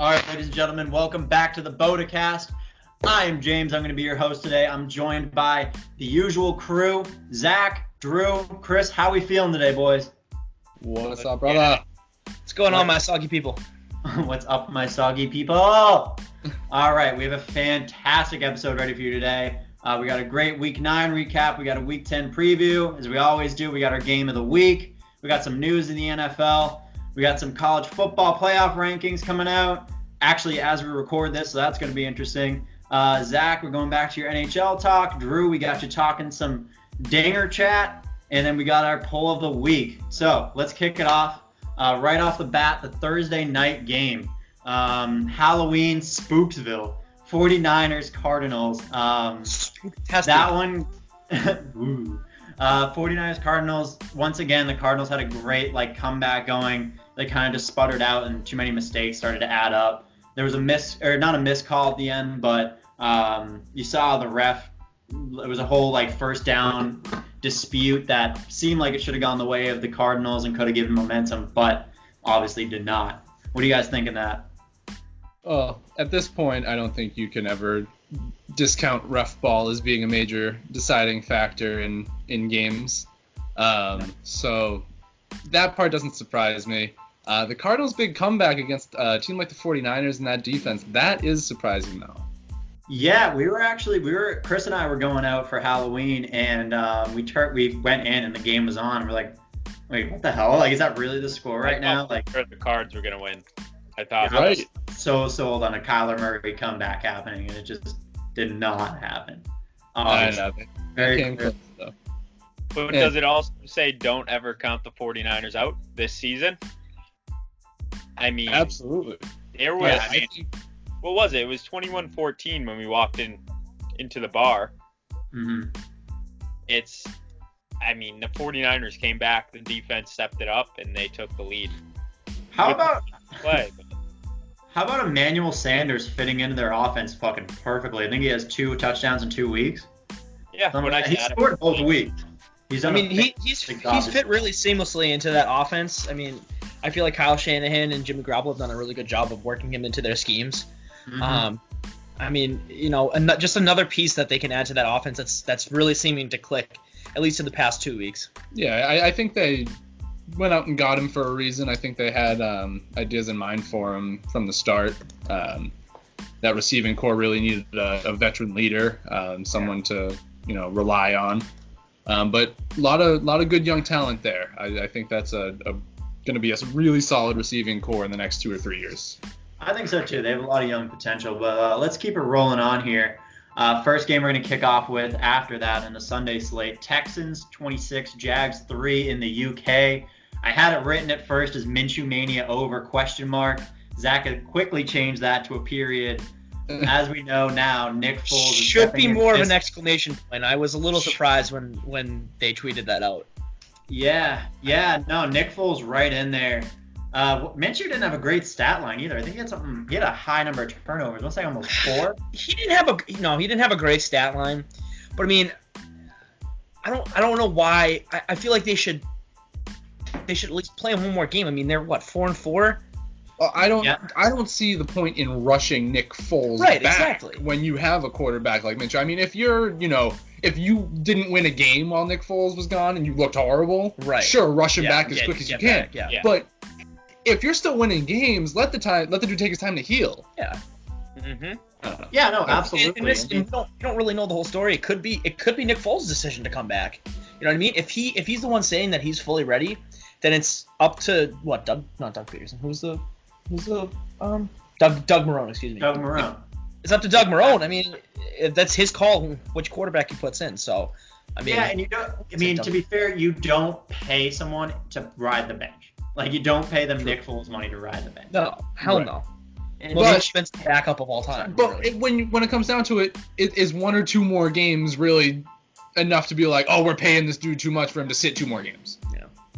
All right, ladies and gentlemen, welcome back to the BOTA Cast. I am James. I'm going to be your host today. I'm joined by the usual crew: Zach, Drew, Chris. How we feeling today, boys? What's up, brother? What's going on, my soggy people? What's up, my soggy people? All right, we have a fantastic episode ready for you today. Uh, we got a great Week Nine recap. We got a Week Ten preview, as we always do. We got our game of the week. We got some news in the NFL. We got some college football playoff rankings coming out. Actually, as we record this, so that's going to be interesting. Uh, Zach, we're going back to your NHL talk. Drew, we got you talking some dinger chat, and then we got our poll of the week. So let's kick it off. Uh, right off the bat, the Thursday night game, um, Halloween Spooksville, 49ers Cardinals. Um, that one, ooh. Uh, 49ers Cardinals. Once again, the Cardinals had a great like comeback going. They kind of just sputtered out, and too many mistakes started to add up. There was a miss, or not a miss call at the end, but um, you saw the ref. It was a whole like first down dispute that seemed like it should have gone the way of the Cardinals and could have given momentum, but obviously did not. What do you guys think of that? Well, at this point, I don't think you can ever discount rough ball as being a major deciding factor in in games. Um, so that part doesn't surprise me. Uh, the Cardinals' big comeback against a team like the 49ers and that defense, that is surprising though. Yeah, we were actually we were Chris and I were going out for Halloween and uh, we tur- we went in and the game was on. And We're like, wait, what the hell? Like, is that really the score right now? Like, the Cards were gonna win. I thought. I was so sold on a Kyler Murray comeback happening, and it just did not happen. Um, I know. Very came close, though. But yeah. does it also say don't ever count the 49ers out this season? I mean, absolutely. There was. Yeah, I mean, what was it? It was 21-14 when we walked in into the bar. Mm-hmm. It's. I mean, the 49ers came back, the defense stepped it up, and they took the lead. How about play? How about Emmanuel Sanders fitting into their offense fucking perfectly? I think he has two touchdowns in two weeks. Yeah, when I he scored both weeks. He's I mean, he, he's he's fit really seamlessly into that offense. I mean, I feel like Kyle Shanahan and Jimmy Garoppolo have done a really good job of working him into their schemes. Mm-hmm. Um, I mean, you know, an- just another piece that they can add to that offense that's that's really seeming to click, at least in the past two weeks. Yeah, I, I think they went out and got him for a reason. I think they had um, ideas in mind for him from the start. Um, that receiving core really needed a, a veteran leader, um, someone yeah. to you know rely on. Um, but a lot of lot of good young talent there. I, I think that's a, a going to be a really solid receiving core in the next two or three years. I think so too. They have a lot of young potential. But uh, let's keep it rolling on here. Uh, first game we're going to kick off with after that in the Sunday slate: Texans 26, Jags 3 in the UK. I had it written at first as Minshew Mania over question mark. Zach had quickly changed that to a period. As we know now, Nick Foles should be more of an exclamation point. I was a little surprised when when they tweeted that out. Yeah, yeah, no, Nick Foles right in there. Uh, Minshew didn't have a great stat line either. I think he had something. He had a high number of turnovers. Let's say almost four. he didn't have a no. He didn't have a great stat line, but I mean, I don't. I don't know why. I, I feel like they should they should at least play him one more game. I mean, they're what four and four. Well, I don't. Yeah. I don't see the point in rushing Nick Foles right, back exactly. when you have a quarterback like Mitch. I mean, if you're, you know, if you didn't win a game while Nick Foles was gone and you looked horrible, right? Sure, rush him yeah, back as get, quick as you can. Back, yeah. But if you're still winning games, let the time, let the dude take his time to heal. Yeah. Mm-hmm. Yeah, no, absolutely. And, this, and you, don't, you don't really know the whole story. It could be it could be Nick Foles' decision to come back. You know what I mean? If he if he's the one saying that he's fully ready, then it's up to what Doug, not Doug Pederson Who's the, who's the, um, Doug Doug Marrone, excuse me. Doug Marrone. It's up to Doug Marrone. I mean, that's his call which quarterback he puts in. So, I mean. Yeah, and you don't. I mean, to be fair, you don't pay someone to ride the bench. Like you don't pay them True. Nick Foles money to ride the bench. No, hell right. no. And well, most expensive backup of all time. But really. it, when when it comes down to it, it is one or two more games really enough to be like, oh, we're paying this dude too much for him to sit two more games.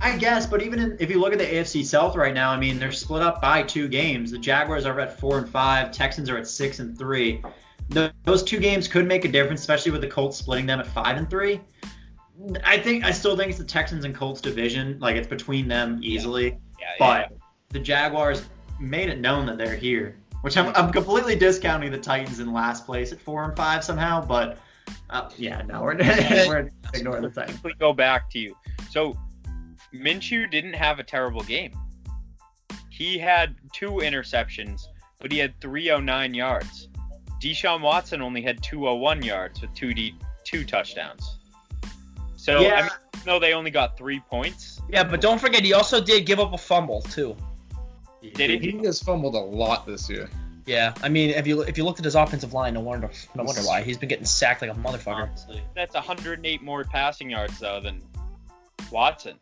I guess, but even in, if you look at the AFC South right now, I mean, they're split up by two games. The Jaguars are at four and five. Texans are at six and three. The, those two games could make a difference, especially with the Colts splitting them at five and three. I think I still think it's the Texans and Colts division. Like it's between them easily. Yeah. yeah but yeah. the Jaguars made it known that they're here. which I'm, I'm completely discounting the Titans in last place at four and five somehow. But uh, yeah, no, we're, we're ignoring the Titans. go back to you. So Minshew didn't have a terrible game. He had two interceptions, but he had 309 yards. Deshaun Watson only had 201 yards with two D, two touchdowns. So Yeah. I mean, no, they only got three points. Yeah, but don't forget he also did give up a fumble too. Did He has fumbled a lot this year. Yeah, I mean if you if you looked at his offensive line, no wonder no wonder why he's been getting sacked like a motherfucker. Honestly. That's 108 more passing yards though than Watson.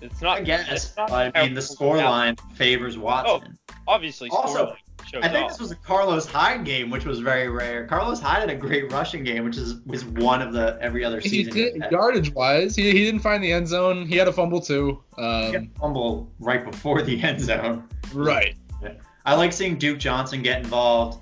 It's not. I guess, it's but not I mean the terrible. score line favors Watson. Oh, Obviously, Also, I think off. this was a Carlos Hyde game, which was very rare. Carlos Hyde had a great rushing game, which is was one of the every other He season. did yardage wise. He, he didn't find the end zone. He had a fumble too. He got Um, a fumble right before the end zone. right. I like seeing Duke Johnson get involved.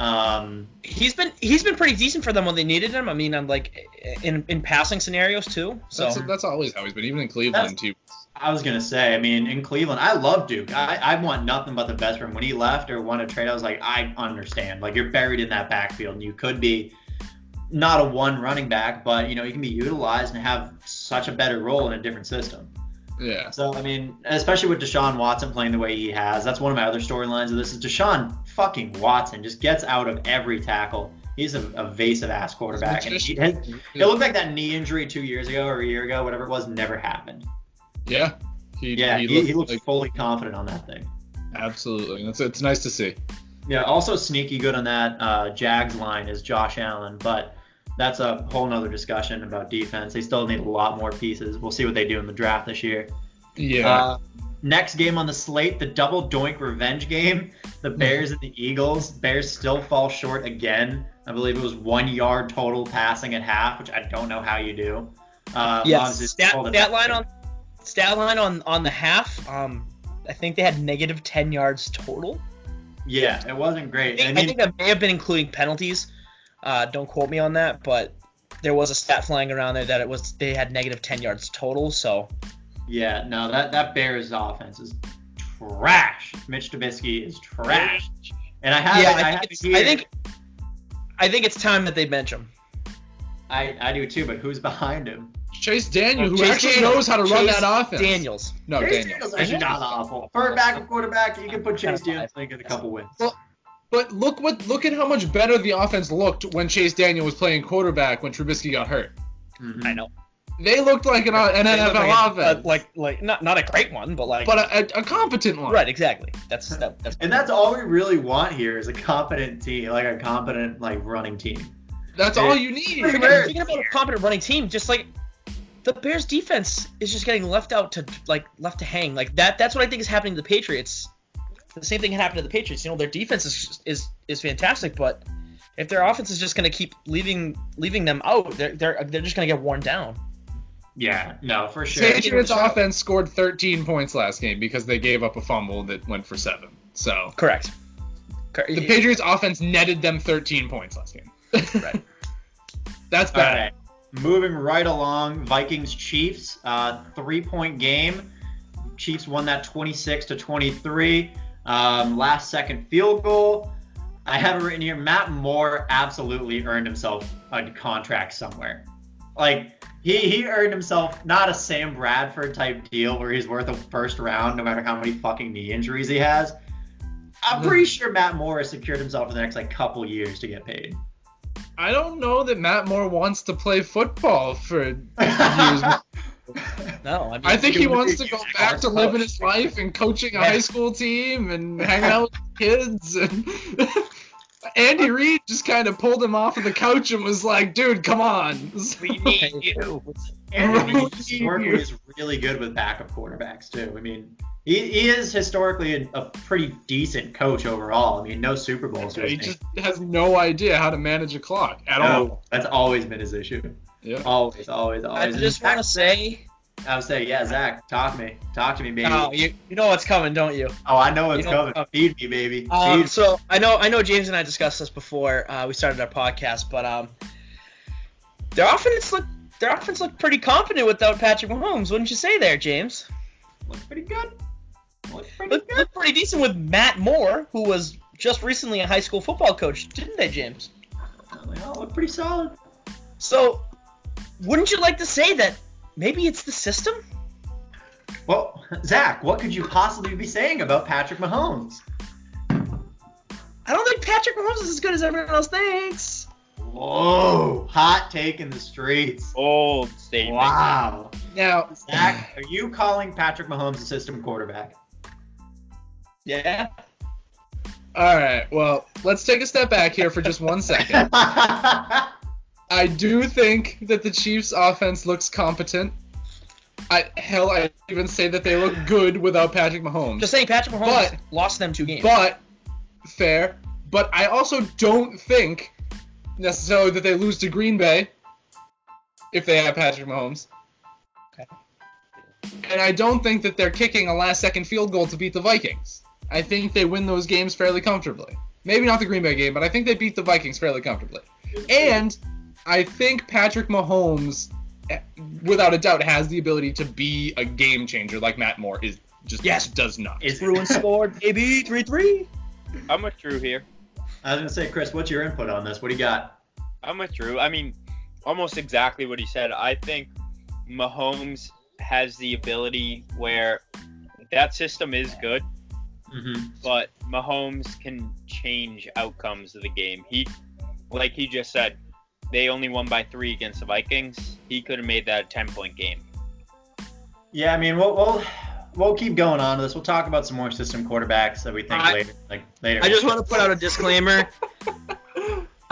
Um, He's been he's been pretty decent for them when they needed him. I mean, I'm like in in passing scenarios too. So That's that's always how he's been. Even in Cleveland too. I was gonna say, I mean, in Cleveland, I love Duke. I, I want nothing but the best for him. When he left or won a trade, I was like, I understand. Like you're buried in that backfield, and you could be not a one running back, but you know you can be utilized and have such a better role in a different system. Yeah. So I mean, especially with Deshaun Watson playing the way he has, that's one of my other storylines of this is Deshaun fucking Watson just gets out of every tackle. He's an evasive ass quarterback, and he, it looked like that knee injury two years ago or a year ago, whatever it was, never happened. Yeah. He, Yeah, he, he looks like- fully confident on that thing. absolutely. It's it's nice to see. Yeah, also sneaky good on that uh, Jags line is Josh Allen, but that's a whole nother discussion about defense. They still need a lot more pieces. We'll see what they do in the draft this year. Yeah. Uh, next game on the slate, the double doink revenge game. The Bears and the Eagles. Bears still fall short again. I believe it was one yard total passing at half, which I don't know how you do. Uh, yeah, stat, stat line on stat line on on the half. Um, I think they had negative ten yards total. Yeah, it wasn't I great. think, I I think that may have been including penalties. Uh, don't quote me on that, but there was a stat flying around there that it was they had negative ten yards total. So yeah, no, that that Bears offense is trash. Mitch Trubisky is trash. And I have, yeah, it, I, I, think have it's, it here. I think I think it's time that they bench him. I, I do too, but who's behind him? Chase Daniel, who Chase actually Daniel. knows how to run that offense. Daniels. No, Chase Daniel. Daniel's actually not awful. For a backup quarterback, you can put Chase Daniels and get a couple wins. Well, But look what look at how much better the offense looked when Chase Daniel was playing quarterback when Trubisky got hurt. Mhm. I know. They looked like an, an NFL like a- offense, uh, like like not not a great one, but like but a, a, a competent one. right, exactly. That's that, that's And that's all we really want here is a competent team, like a competent like running team. That's all you need. Pretty Speaking, rare. speaking about a competent running team, just like the Bears defense is just getting left out to like left to hang. Like that that's what I think is happening to the Patriots. The same thing happened to the Patriots. You know, their defense is is, is fantastic, but if their offense is just going to keep leaving leaving them out, they're they're they're just going to get worn down. Yeah, no, for sure. Patriots offense scored 13 points last game because they gave up a fumble that went for seven. So Correct. The Patriots offense netted them 13 points last game. Right. That's All bad. right, moving right along, Vikings Chiefs, uh, three point game. Chiefs won that 26 to 23. Um, last second field goal. I have it written here. Matt Moore absolutely earned himself a contract somewhere. Like he he earned himself not a Sam Bradford type deal where he's worth a first round no matter how many fucking knee injuries he has. I'm mm-hmm. pretty sure Matt Moore has secured himself for the next like couple years to get paid. I don't know that Matt Moore wants to play football for years. No, I mean, I think he He wants to go back to coach. living his life and coaching a Yeah. high school team and hanging out with kids. And Andy Reid just kind of pulled him off of the couch and was like, "Dude, come on." we need you. And Right. he historically is really good with backup quarterbacks too. I mean, he, he is historically a, a pretty decent coach overall. I mean, no Super Bowls. to his he name. just has no idea how to manage a clock at No, all. That's always been his issue. Yeah. Always, always, always. I just want to say, I would say, yeah, Zach, talk to me, talk to me, baby. oh, you you know what's coming, don't you? oh, I know what's you know- coming. oh. Feed me, baby. Um, Feed so I know I know James and I discussed this before uh, we started our podcast, but um, their offense look their offense looked pretty confident without Patrick Mahomes, wouldn't you say there, James? Looks pretty good. Looks pretty Looked, good. looked pretty decent with Matt Moore, who was just recently a high school football coach, didn't they, James? They all look pretty solid. So, wouldn't you like to say that maybe it's the system? Well, Zach, what could you possibly be saying about Patrick Mahomes? I don't think Patrick Mahomes is as good as everyone else thinks. Whoa, hot take in the streets. Old statement. Wow. Now, Zach, are you calling Patrick Mahomes a system quarterback? Yeah. all right. Well, let's take a step back here for just one second. I do think that the Chiefs' offense looks competent. I hell, I even say that they look good without Patrick Mahomes. Just saying, Patrick Mahomes But- lost them two games. But fair. But I also don't think necessarily that they lose to Green Bay if they have Patrick Mahomes. Okay. And I don't think that they're kicking a last second field goal to beat the Vikings. I think they win those games fairly comfortably. Maybe not the Green Bay game, but I think they beat the Vikings fairly comfortably. And I think Patrick Mahomes, eh, without a doubt, has the ability to be a game changer like Matt Moore is just Yes. does not. Is Bruins scored, baby, 3 3. I'm with Drew here. I was gonna say, Chris, what's your input on this? What do you got? I'm with Drew. I mean, almost exactly what he said. I think Mahomes has the ability where that system is good, Mm-hmm. but Mahomes can change outcomes of the game. He, like he just said, they only won by three against the Vikings. He could have made that a 10 point game. Yeah, I mean, we'll, we'll we'll keep going on to this. We'll talk about some more system quarterbacks that we think I- later. Like later. I just want to put out a disclaimer.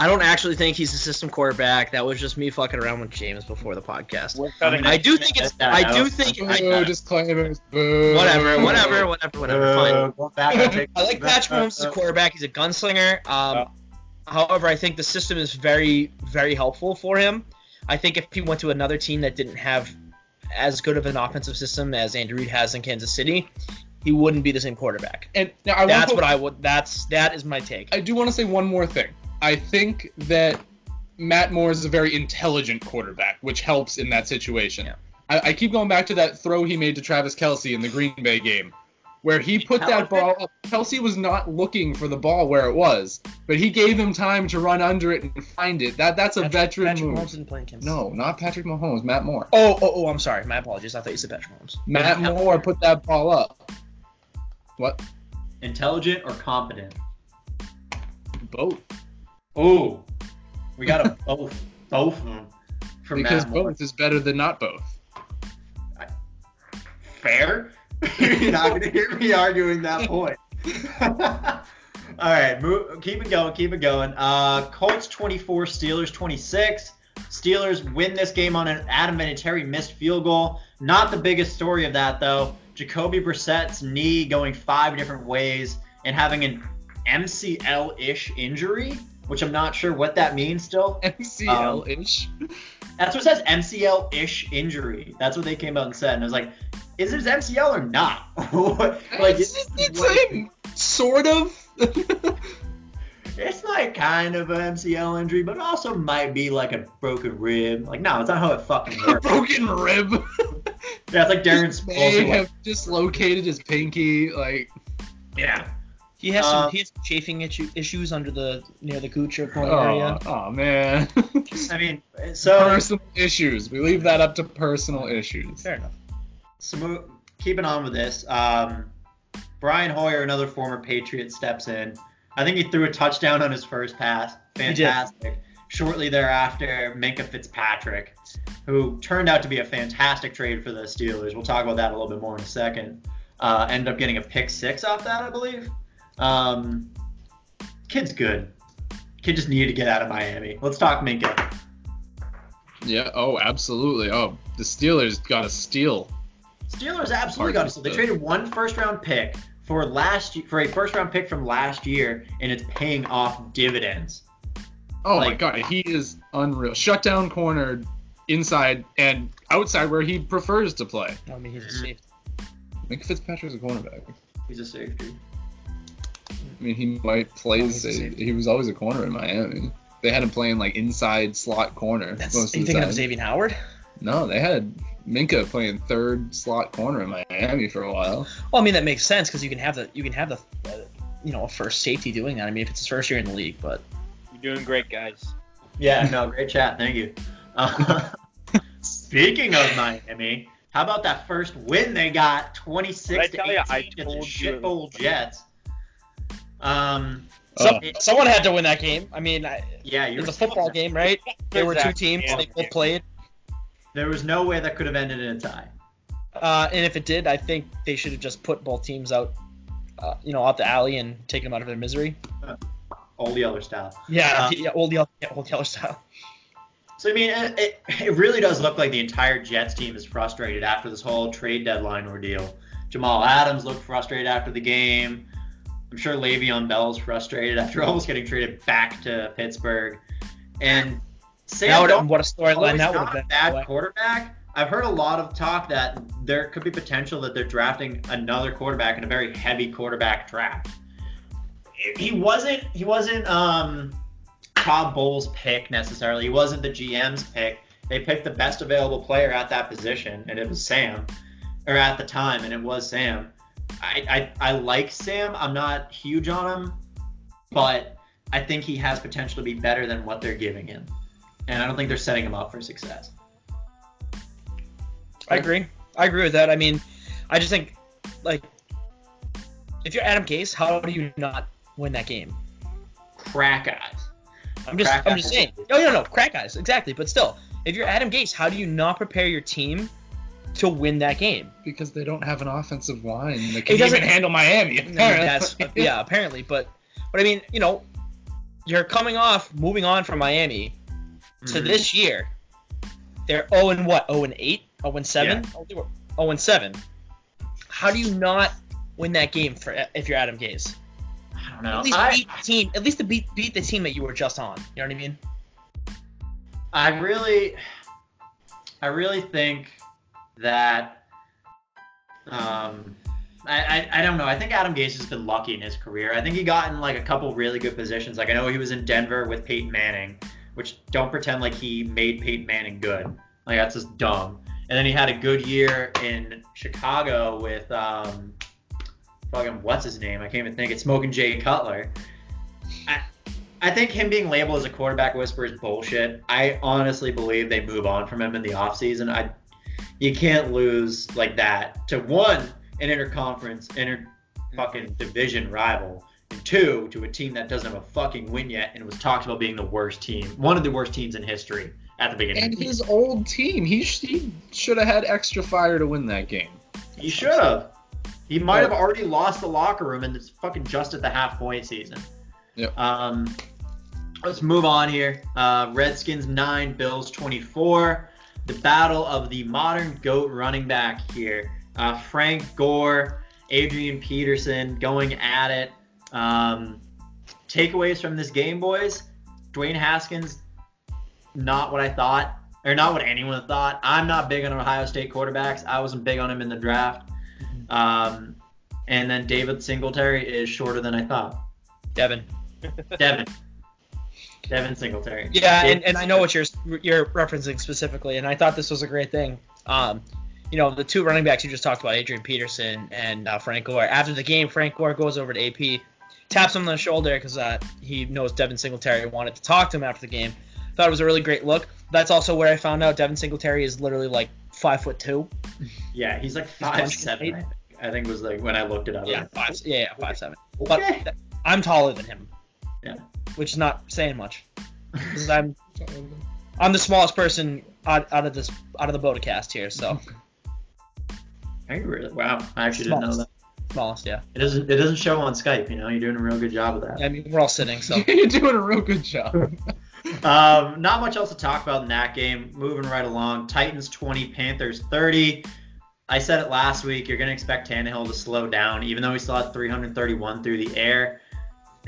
I don't actually think he's a system quarterback. That was just me fucking around with James before the podcast. I do think it's. I do think. Boo, I, disclaimers. Boo. whatever, whatever, whatever, whatever. Fine. Go back and take- I like Patrick Mahomes as a quarterback. He's a gunslinger. Um, Yeah. However, I think the system is very, very helpful for him. I think if he went to another team that didn't have as good of an offensive system as Andy Reid has in Kansas City, he wouldn't be the same quarterback. And now I That's want what I would. That's that is my take. I do want to say one more thing. I think that Matt Moore is a very intelligent quarterback, which helps in that situation. Yeah. I, I keep going back to that throw he made to Travis Kelce in the Green Bay game, where he put that ball up. Kelce was not looking for the ball where it was, but he gave him time to run under it and find it. That that's a Patrick- veteran Patrick move. Mahomes didn't play in Kansas. No, not Patrick Mahomes, Matt Moore. Oh, oh, oh, I'm sorry. My apologies. I thought you said Patrick Mahomes. Matt Moore put that ball up. What? Intelligent or competent? Both. Oh, we got a both, both of Because Matt Moore. both is better than not both. Fair. You're not gonna hear me arguing that point. All right, move, keep it going, keep it going. Uh, Colts 24, Steelers 26. Steelers win this game on an Adam Vinatieri missed field goal. Not the biggest story of that though. Jacoby Brissett's knee going five different ways and having an MCL-ish injury, which I'm not sure what that means still. MCL ish. That's what says MCL-ish injury. That's what they came out and said, and I was like, is this MCL or not? Like it's, it's, it's like sort of. it's like kind of an MCL injury, but also might be like a broken rib. Like no, it's not how it fucking works. broken rib. yeah, it's like Darren May have dislocated his pinky. Like, yeah. He has some. Uh, he has chafing issue, issues under the near the gooch or groin oh, area. oh man. I mean, so personal issues. We leave that up to personal issues. Fair enough. so mo- keeping on with this, um, Brian Hoyer, another former Patriot, steps in. I think he threw a touchdown on his first pass. Fantastic. Shortly thereafter, Minkah Fitzpatrick, who turned out to be a fantastic trade for the Steelers. We'll talk about that a little bit more in a second. Uh, ended up getting a pick six off that, I believe. Um, kid's good. Kid just needed to get out of Miami. Let's talk Minkah. Yeah. Oh, absolutely. Oh, the Steelers got a steal. Steelers absolutely got it. steal. they traded one first round pick for last for a first round pick from last year, and it's paying off dividends. Oh my god, he is unreal. Shut down corner, inside and outside where he prefers to play. I mean, he's a safety. Minkah Fitzpatrick's a cornerback. He's a safety. I mean, he might play. A safety. he was always a corner in Miami. They had him playing like inside slot corner That's, most are you of the thinking time. of Xavier Howard? No, they had Minkah playing third slot corner in Miami for a while. Well, I mean that makes sense because you can have the you can have the uh, you know a first safety doing that. I mean, if it's his first year in the league, but You're doing great, guys. Yeah, no, great chat. Thank you. Uh, speaking of Miami, how about that first win they got, 26 to I 18 I against the told you it was shitbowl Jets. Um, some, Oh. someone had to win that game. I mean, yeah, it was a football game, right? There were two teams. They both played. There was no way that could have ended in a tie. Uh, and if it did, I think they should have just put both teams out, uh, you know, out the alley and taken them out of their misery. All the other style. Yeah, Uh, yeah old yellow, yeah, old yellow style. So I mean, it, it really does look like the entire Jets team is frustrated after this whole trade deadline ordeal. Jamal Adams looked frustrated after the game. I'm sure Le'Veon Bell's frustrated after almost getting traded back to Pittsburgh. And Sam That what a storyline that would have a been. bad way. quarterback. I've heard a lot of talk that there could be potential that they're drafting another quarterback in a very heavy quarterback draft. He wasn't. He wasn't. Um, Todd Bowles' pick necessarily. He wasn't the GM's pick. They picked the best available player at that position, and it was Sam, or at the time, and it was Sam. I, I, I like Sam. I'm not huge on him, but I think he has potential to be better than what they're giving him, and I don't think they're setting him up for success. I agree. I agree with that. I mean, I just think, like, if you're Adam Gase, how do you not win that game? Crack eyes. I'm just, Crack I'm just saying. No, no, no, crack eyes, exactly. But still, if you're Adam Gase, how do you not prepare your team to win that game? because they don't have an offensive line that It can doesn't- even handle Miami. That's yeah, apparently. But, but I mean, you know, you're coming off, moving on from Miami to Mhm. this year. They're 0 and what? 0 and 8, 0 and 7, 0 and 7. How do you not win that game for if you're Adam Gase? I don't know. At least I, beat the team. At least to beat beat the team that you were just on. You know what I mean? I really, I really think that, um, I, I, I don't know. I think Adam Gase has been lucky in his career. I think he got in like a couple really good positions. Like I know he was in Denver with Peyton Manning, which don't pretend like he made Peyton Manning good. Like that's just dumb. And then he had a good year in Chicago with um, fucking what's his name? I can't even think. It's Smoking Jay Cutler. I, I think him being labeled as a quarterback whisperer is bullshit. I honestly believe they move on from him in the offseason. I you can't lose like that to one an interconference inter fucking division rival and two to a team that doesn't have a fucking win yet and was talked about being the worst team, one of the worst teams in history at the beginning. and his old team, he, sh- he should have had extra fire to win that game. He should have. He might have already lost the locker room and it's fucking just at the half point season. Yep. Um, let's move on here. Uh, Redskins 9, Bills 24. The battle of the modern GOAT running back here. Uh, Frank Gore, Adrian Peterson going at it. Um, takeaways from this game, boys. Dwayne Haskins, not what I thought, or not what anyone thought. I'm not big on Ohio State quarterbacks. I wasn't big on him in the draft. Um, and then David Singletary is shorter than I thought. Devin. Devin. Devin Singletary. Yeah, and, and I know what you're you're referencing specifically, and I thought this was a great thing. Um, you know, the two running backs you just talked about, Adrian Peterson and uh, Frank Gore. After the game, Frank Gore goes over to AP, taps him on the shoulder because uh, he knows Devin Singletary wanted to talk to him after the game. Thought it was a really great look. That's also where I found out Devin Singletary is literally like five foot two. Yeah, he's like five punching seven. eight. I think. I think was like when I looked it up. Yeah, Like, five. Yeah, yeah, five seven. okay. But I'm taller than him. Yeah. Which is not saying much. Because I'm I'm the smallest person out, out of this out of the BOTA Cast here, so Are you really? Wow, I actually didn't know that. Smallest. smallest, yeah. It doesn't. It doesn't show on Skype. You know, you're doing a real good job of that. I mean, we're all sitting, so You're doing a real good job. Um, not much else to talk about in that game. Moving right along. Titans 20, Panthers 30. I said it last week. You're going to expect Tannehill to slow down, even though he still had 331 through the air.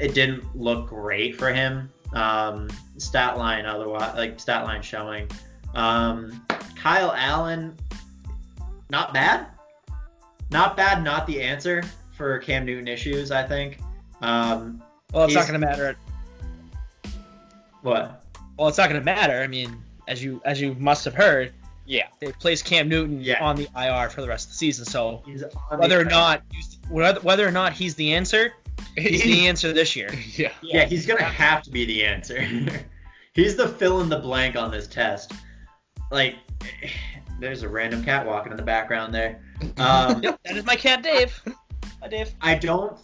It didn't look great for him. Um, stat line otherwise, like stat line showing. Um, Kyle Allen, not bad. Not bad. Not the answer for Cam Newton issues. I think. Um, well, it's not going to matter. what? Well, it's not going to matter. I mean, as you as you must have heard, Yeah. They placed Cam Newton Yeah. on the IR for the rest of the season. So whether or not whether whether or not he's the answer, he's the answer this year. yeah. Yeah, he's gonna have to be the answer. he's the fill in the blank on this test. Like, there's a random cat walking in the background there. Um, Yep, that is my cat, Dave. Hi, Dave. I don't.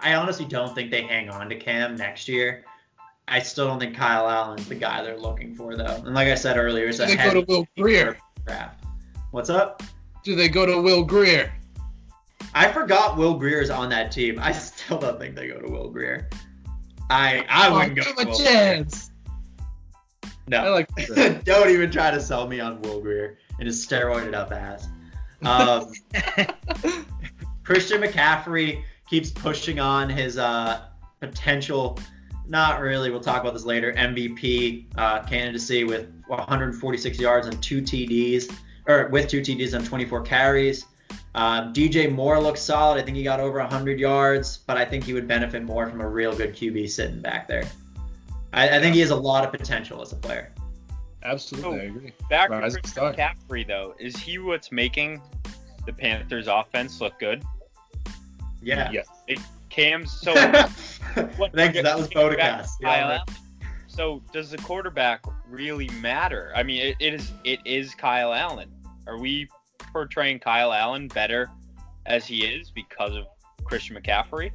I honestly don't think they hang on to Cam next year. I still don't think Kyle Allen's the guy they're looking for, though. And like I said earlier, it's a they go to Will Grier? draft. What's up? Do they go to Will Grier? I forgot Will Grier's on that team. I still don't think they go to Will Grier. I I Oh, wouldn't go give to him Will a Grier. chance. No. I like. Don't even try to sell me on Will Grier and his steroided up ass. Um, Christian McCaffrey keeps pushing on his uh, potential. Not really. We'll talk about this later. MVP uh, candidacy with 146 yards and two TDs, or with two TDs and 24 carries. Um, DJ Moore looks solid. I think he got over 100 yards, but I think he would benefit more from a real good QB sitting back there. I, I think he has a lot of potential as a player. Absolutely, I agree. Back to Rising Christian. McCaffrey though, is he what's making the Panthers offense look good? Yeah. Yes. Cam's so Thanks. That was Kyle BOTA Cast. Yeah, So does the quarterback really matter? I mean, it, it is it is Kyle Allen. Are we portraying Kyle Allen better as he is because of Christian McCaffrey?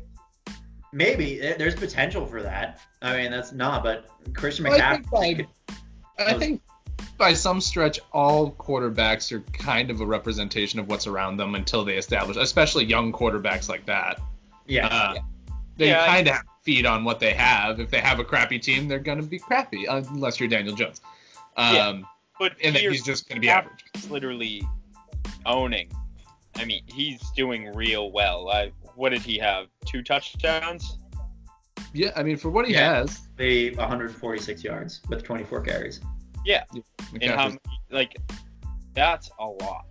Maybe there's potential for that. I mean, that's not, but Christian Well, I think McCaffrey. by, I oh. think by some stretch, all quarterbacks are kind of a representation of what's around them until they establish, especially young quarterbacks like that. Yeah, Uh, They Yeah, kind of have to feed on what they have. If they have a crappy team, they're going to be crappy, unless you're Daniel Jones. Um, Yeah. But And then he's just going to be average. he's literally owning. I mean, he's doing real well. I, what did he have? Two touchdowns? Yeah, I mean, for what he Yeah. has, the 146 yards with 24 carries. Yeah. And how like that's a lot.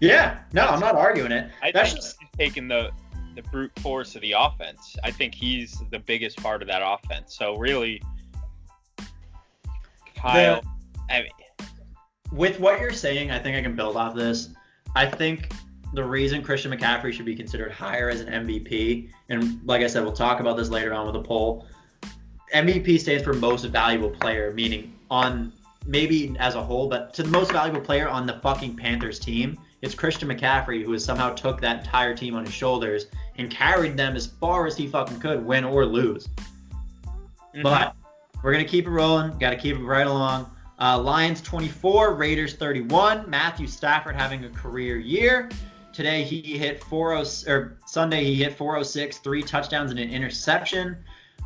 Yeah, no, I'm not arguing it. I That's think just taking the the brute force of the offense. I think he's the biggest part of that offense. So really, Kyle. I mean, with what you're saying. I think I can build off this. I think the reason Christian McCaffrey should be considered higher as an MVP, and like I said, we'll talk about this later on with a poll. MVP stands for most valuable player, meaning on maybe as a whole, but to the most valuable player on the fucking Panthers team, it's Christian McCaffrey who has somehow took that entire team on his shoulders and carried them as far as he fucking could, win or lose. mhm. But we're gonna keep it rolling. Got to keep it right along. Uh, Lions 24, Raiders 31. Matthew Stafford having a career year. Today he hit 40 or Sunday he hit 406, three touchdowns and an interception.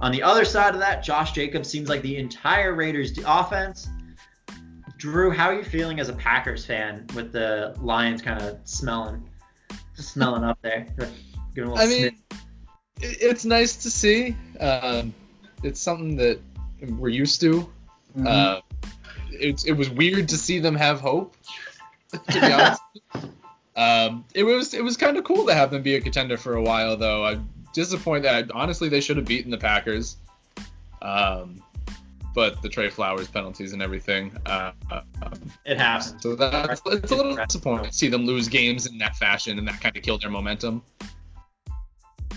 On the other side of that, Josh Jacobs seems like the entire Raiders offense. Drew, how are you feeling as a Packers fan with the Lions kind of smelling, smelling up there? Giving a little I mean, sniff. it's nice to see. Um, it's something that we're used to. Mm-hmm. Uh, it, it was weird to see them have hope. To be honest, um, it was it was kind of cool to have them be a contender for a while, though. I'm disappointed. That, honestly, they should have beaten the Packers. Um, but the Trey Flowers penalties and everything. Uh, uh, um, it happens. so that's it's a little disappointing to see them lose games in that fashion, and that kind of killed their momentum.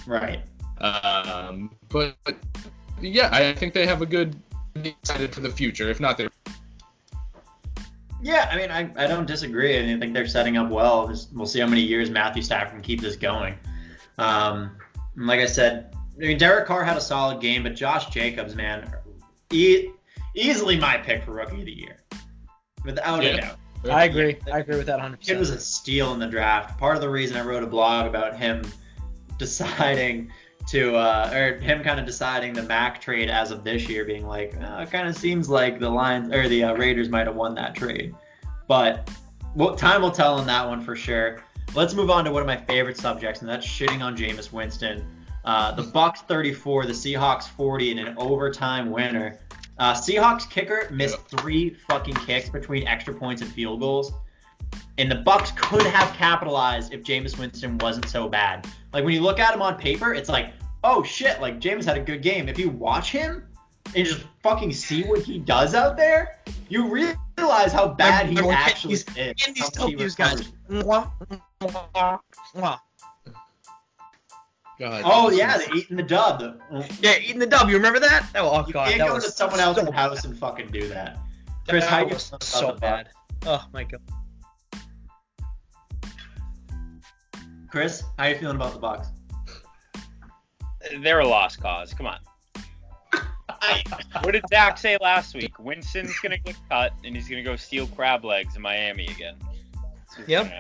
Right. Um, but, but yeah, I think they have a good excited for the future. If not, they're Yeah, I mean, I, I don't disagree. I, mean, I think they're setting up well. Just, we'll see how many years Matthew Stafford can keep this going. Um, and like I said, I mean, Derek Carr had a solid game, but Josh Jacobs, man, e- easily my pick for rookie of the year, without Yeah. a doubt. I agree. I agree with that 100%. It was a steal in the draft. Part of the reason I wrote a blog about him deciding to, uh, or him kind of deciding the Mack trade as of this year, being like, uh, it kind of seems like the Lions or the uh, Raiders might have won that trade. But well, time will tell on that one for sure. Let's move on to one of my favorite subjects, and that's shitting on Jameis Winston. Uh, the Bucs 34, the Seahawks 40 in an overtime winner. Uh, Seahawks kicker missed three fucking kicks between extra points and field goals, and the Bucs could have capitalized if Jameis Winston wasn't so bad. Like when you look at him on paper, it's like, oh shit, like James had a good game. If you watch him and just fucking see what he does out there, you realize how bad he Remember actually Candy's- is. Candy's how still he views, guys. God. Oh yeah, the eating the dub. Yeah, eating the dub. You remember that? Oh, oh you god, can't that go was to someone so else's bad. house and fucking do that. Chris, That how you was feeling so the Bucs? bad. Oh my god. Chris, how are you feeling about the Bucs? They're a lost cause. Come on. What did Zach say last week? Winston's gonna get cut and he's gonna go steal crab legs in Miami again. That's Yep.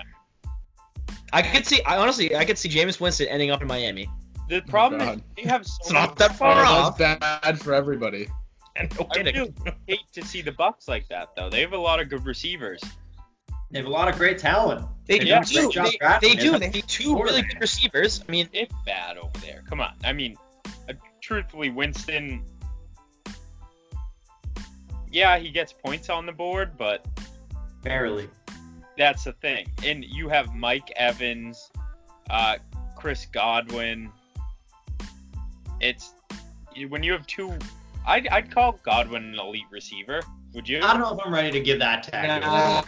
I could see. I honestly, I could see Jameis Winston ending up in Miami. The problem oh is God. they have so It's many not that far Oh, off. that's bad for everybody. And no I kidding. really hate to see the Bucs like that though. They have a lot of good receivers. They have a lot of great talent. They They do. do great job They, they do. They have two really good receivers. I mean, It's bad over there. Come on. I mean, uh, truthfully, Winston. Yeah, he gets points on the board, but Barely. that's the thing. And you have Mike Evans, uh, Chris Godwin. It's when you have two. I'd, I'd call Godwin an elite receiver. Would you? I don't know if I'm ready to give that tag. Nah.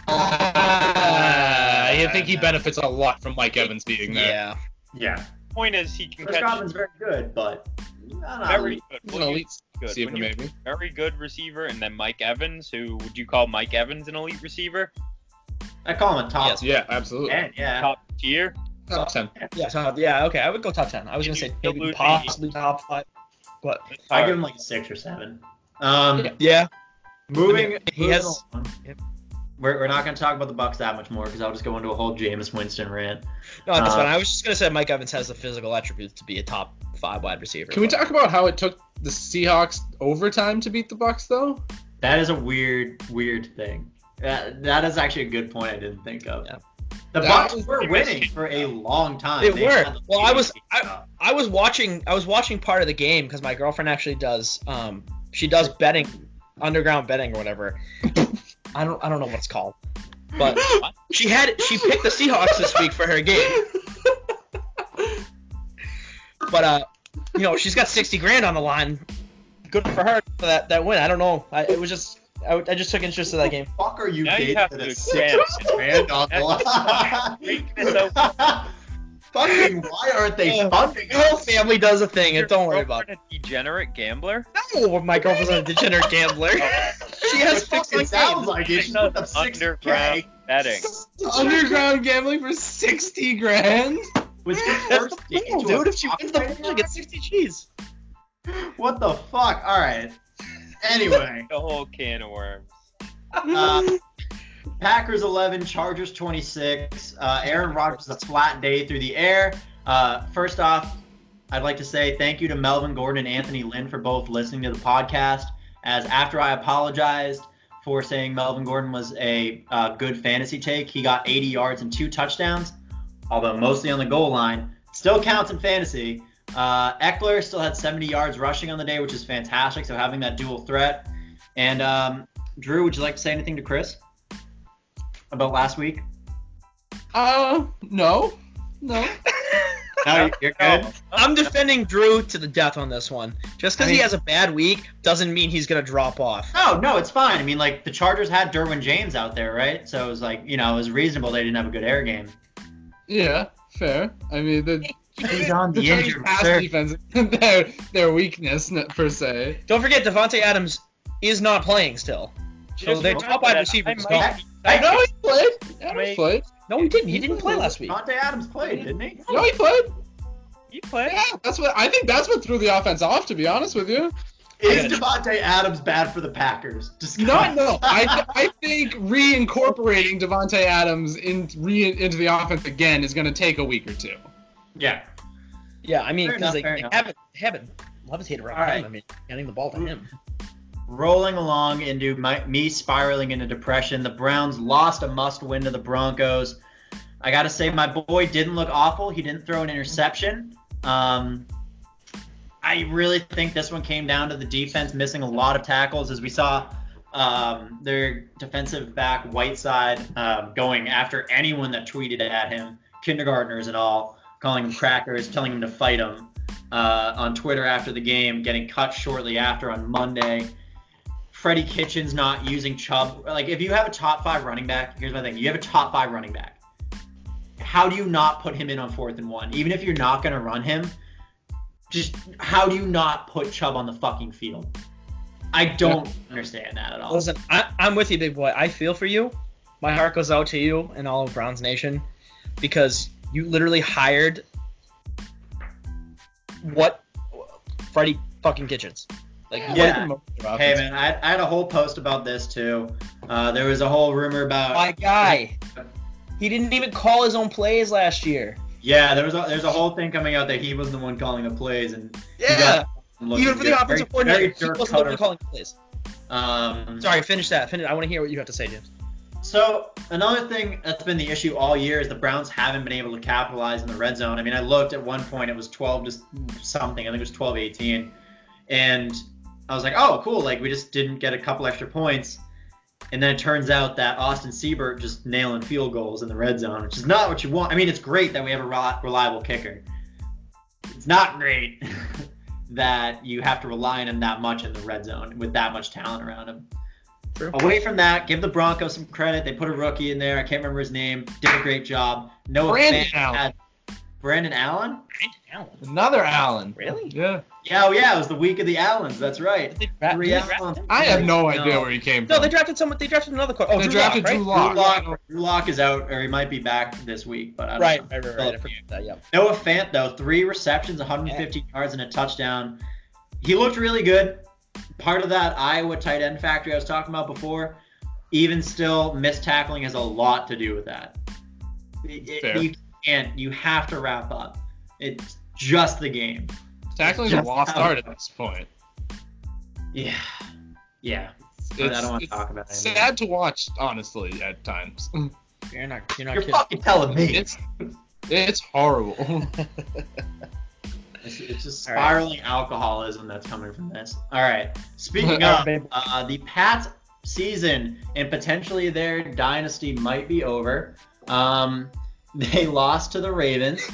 I think he benefits a lot from Mike Evans being there. yeah. Yeah. Point is, he can Chris catch Godwin's very good, but not very elite. good. He's an you- elite good. receiver, you- maybe. very good receiver, and then Mike Evans, who would you call Mike Evans an elite receiver? I call him a top Yes. Yeah, absolutely. 10, yeah. Top tier? Top 10. Yeah. Top, yeah. Okay. I would go top ten. I was gonna say still maybe lose possibly top five. But I give him like a six or seven. Um, Yeah. yeah. Moving. I mean, he has- along. We're, we're not going to talk about the Bucs that much more because I'll just go into a whole Jameis Winston rant. No, that's Uh, fine. I was just gonna say Mike Evans has the physical attributes to be a top five wide receiver. Can we but- talk about how it took the Seahawks overtime to beat the Bucs, though? That is a weird, weird thing. That, that is actually a good point I didn't think of. Yeah. The That Bucks were winning for a long time. They They were. the Well, I was- lead. I was watching. I was watching part of the game because my girlfriend actually does. Um, she does betting, underground betting or whatever. I don't. I don't know what it's called, but she had. She picked the Seahawks this week for her game. But uh, you know, she's got sixty grand on the line. Good for her for that that win. I don't know. I, it was just. I, I just took interest in that game. fuck are you Now you dating have that to is six expand. grand on the line? Fucking why aren't they Yeah. funding The whole family does a thing, Your and don't worry about it. A degenerate gambler? No, my girlfriend's a degenerate gambler. she has It fixed fucking on sounds games. like it. She put up six Underground K. betting. Underground gambling for 60 grand? Was her first date No, to dude, if she wins the cocktail? ball, she gets 60 G's. What the fuck? All right. Anyway, The whole can of worms. uh, Packers 11, Chargers 26. Uh, Aaron Rodgers a flat day through the air. Uh, first off, I'd like to say thank you to Melvin Gordon and Anthony Lynn for both listening to the podcast. As after I apologized for saying Melvin Gordon was a uh, good fantasy take, he got 80 yards and two touchdowns, although mostly on the goal line. Still counts in fantasy. Uh, Ekeler still had 70 yards rushing on the day, which is fantastic. So having that dual threat. And um, Drew, would you like to say anything to Chris about last week? Uh, no. No. No, you're good. I'm defending Drew to the death on this one. Just because I he has a bad week doesn't mean he's going to drop off. No, no, it's fine. I mean, like the Chargers had Derwin James out there, right? So it was like, you know, it was reasonable they didn't have a good air game. Yeah, fair. I mean, the, He's on the the Chargers injured pass reserve. defense their, their weakness, per se. Don't forget, Davante Adams is not playing still. So their top wide receiver is gone. Be I know he played. I mean- he played. No, he didn't. He didn't play last week. Davante Adams played, didn't he? No, he played. He played. Yeah, that's what I think. That's what threw the offense off. To be honest with you. Is Davante Adams bad for the Packers? Just No, no. I, I think reincorporating Davante Adams in, re, into the offense again is going to take a week or two. yeah. Yeah, I mean, because enough, they, fair they enough. haven't haven't levitated around All right. him. I mean, getting the ball to him. Rolling along into my, me spiraling into depression. The Browns lost a must win to the Broncos. I got to say, my boy didn't look awful. He didn't throw an interception. Um, I really think this one came down to the defense missing a lot of tackles, as we saw um, their defensive back Whitehead um, going after anyone that tweeted at him, kindergartners and all, calling him crackers, telling him to fight him uh, on Twitter after the game, getting cut shortly after on Monday Freddie Kitchens not using Chubb. Like, if you have a top five running back, here's my thing: you have a top five running back. How do you not put him in on fourth and one? Even if you're not gonna run him, just how do you not put Chubb on the fucking field? I don't understand that at all. Listen, I, I'm with you, big boy. I feel for you. My heart goes out to you and all of Browns Nation because you literally hired what Freddie fucking Kitchens. Like, Yeah. What- Hey man, I, I had a whole post about this too. Uh, there was a whole rumor about my guy. He didn't even call his own plays last year. yeah, there was a, there's a whole thing coming out that he was the one calling the plays and Yeah. Even for the good. offensive Very- coordinator, very he Dirk wasn't even Cutter. calling the plays. Um, Sorry, finish that. Finish. I want to hear what you have to say, James. So another thing that's been the issue all year is the Browns haven't been able to capitalize in the red zone. I mean, I looked at one point; it was 12 to something. I think it was 12-18, and I was like, "Oh, cool! Like we just didn't get a couple extra points." And then it turns out that Austin Seibert just nailing field goals in the red zone, which is not what you want. I mean, it's great that we have a reliable kicker. It's not great that you have to rely on him that much in the red zone with that much talent around him. True. Away from that, give the Broncos some credit. They put a rookie in there. I can't remember his name. Did a great job. No Brandon Fant Allen. had- Brandon Allen? Brandon Allen. Another Allen. Really? Yeah. Yeah, oh yeah, it was the week of the Allens. That's right. Did they dra- Three did they draft Allen. him? I have no No. idea where he came from. No, they drafted someone. They drafted another quarterback. Oh, They Drew drafted Lock, right? Drew Drew Lock. Lock, Drew Lock is out, or he might be back this week, but I don't Right, know. right, right, right. I forgot that. Yep. Noah Fant though, three receptions, 150 yards, and a touchdown. He looked really good. Part of that Iowa tight end factory I was talking about before, even still, missed tackling has a lot to do with that. It- it- Fair. you can't. You have to wrap up. It's just the game. Tackling's a Just lost art at this point. Yeah. Yeah. I don't wanna talk about it sad to watch, honestly, at times. You're not. You're not You're kidding. fucking telling me. It's it's horrible. It's, it's just All right. spiraling alcoholism that's coming from this. All right. Speaking of, uh, the Pats season and potentially their dynasty might be over. Um, they lost to the Ravens.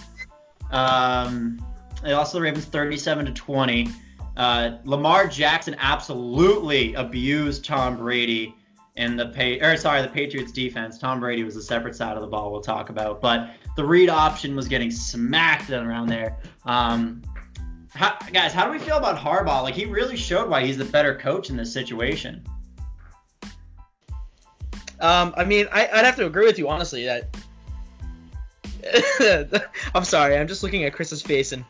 Um, they lost to the Ravens 37 to 20. Uh, Lamar Jackson absolutely abused Tom Brady and the pay or sorry the Patriots defense. Tom Brady was a separate side of the ball we'll talk about, but the read option was getting smacked around there. Um, how, guys, how do we feel about Harbaugh? Like he really showed why he's the better coach in this situation. Um, I mean, I, I'd have to agree with you honestly that. I'm sorry, I'm just looking at Chris's face, and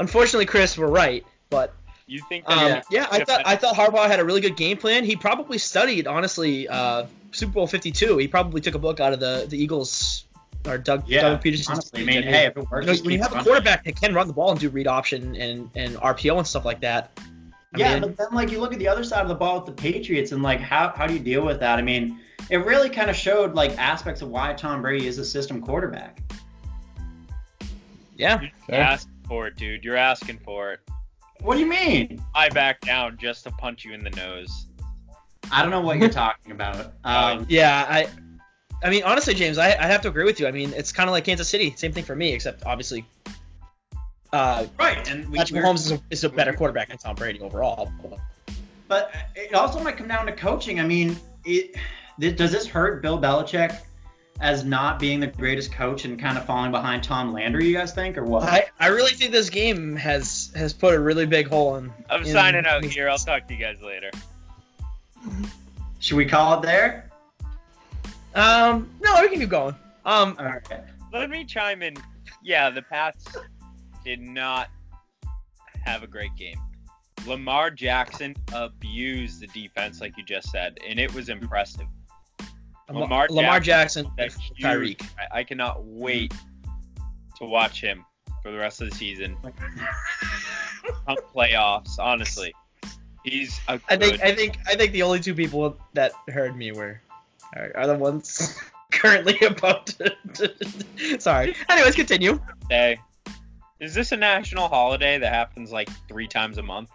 unfortunately, Chris, we're right. But You think um, that yeah, I thought I thought Harbaugh had a really good game plan. He probably studied, honestly, uh, Super Bowl 52. He probably took a book out of the the Eagles or Doug Yeah, Doug Pederson's. honestly, I mean, hey, if it works, You know, when you keep have a running. quarterback that can run the ball and do read option and, and RPO and stuff like that. I yeah, mean, but then like you look at the other side of the ball with the Patriots and like how how do you deal with that? I mean, it really kind of showed like aspects of why Tom Brady is a system quarterback. yeah. you're asking for it, dude. You're asking for it. What do you mean? I back down just to punch you in the nose. I don't know what you're talking about. Um, Yeah, I I mean honestly, James, I, I have to agree with you. I mean, it's kind of like Kansas City, same thing for me, except obviously uh right, and we, Patrick Mahomes is a, is a better quarterback than Tom Brady overall. But it also might come down to coaching. I mean, it, th- does this hurt Bill Belichick as not being the greatest coach and kind of falling behind Tom Landry? You guys think, or what? I, I really think this game has has put a really big hole in. I'm in- signing out here. I'll talk to you guys later. Should we call it there? Um, no, we can keep going. Um, All right. Let me chime in. Yeah, the Pats did not have a great game. Lamar Jackson abused the defense, like you just said, and it was impressive. Lamar, Lamar Jackson, Jackson, That and huge- Tyreek. I, I cannot wait to watch him for the rest of the season. Playoffs, honestly. He's a I think I think I think the only two people that heard me were are, the ones currently about to, to- Sorry. Anyways, continue. day. Is this a national holiday that happens like three times a month?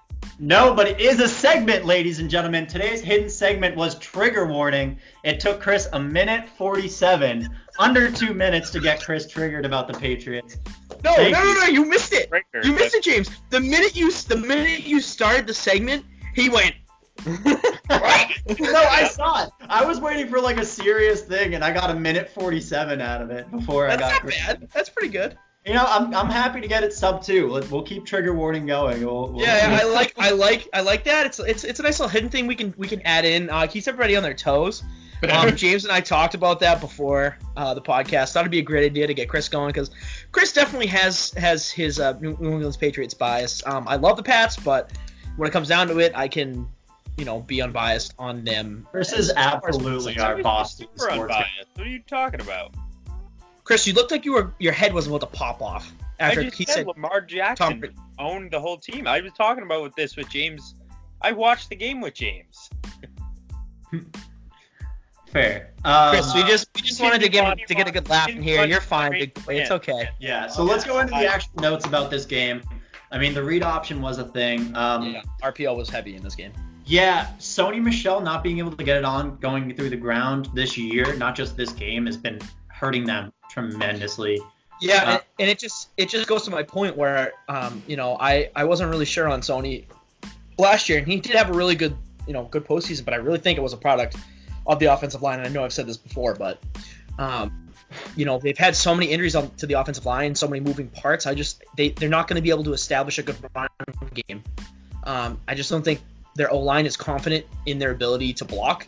No, but it is a segment, ladies and gentlemen. Today's hidden segment was trigger warning. It took Chris a minute 47, under two minutes to get Chris triggered about the Patriots. No, Thank no, no, you. no, you missed it. Trigger, You missed but- it, James. The minute you the minute you started the segment, he went no, I saw it. I was waiting for like a serious thing, and I got a minute 47 out of it before That's I got. not bad. That's pretty good. You know, I'm, I'm happy to get it sub two. Let- We'll keep trigger warning going. We'll, we'll- Yeah, I like I like I like that. It's it's it's a nice little hidden thing we can we can add in. Uh, keeps everybody on their toes. Um, James and I talked about that before uh, the podcast. Thought it'd be a great idea to get Chris going because Chris definitely has has his uh, New England Patriots bias. Um, I love the Pats, but when it comes down to it, I can you know be unbiased on them. Chris is absolutely our Boston sports unbiased. What are you talking about? Chris, you looked like you were your head was about to pop off after I just he said said Lamar Jackson Brady. owned the whole team. I was talking about with this with James. I watched the game with James. Fair. Um, Chris, we just we just wanted to get on, to get a good laugh in here. You're fine, big boy. It's okay. yeah. So let's go into the actual notes about this game. I mean, the read option was a thing. Um, Yeah, RPO was heavy in this game. Yeah, Sony Michel not being able to get it on going through the ground this year, not just this game, has been hurting them tremendously. Yeah, Uh, and, and it just it just goes to my point where um you know I I wasn't really sure on Sony last year, and he did have a really good you know good postseason, but I really think it was a product of the offensive line. And I know I've said this before, but um you know they've had so many injuries on, to the offensive line, so many moving parts. I just they they're not going to be able to establish a good run game. Um, I just don't think their O line is confident in their ability to block.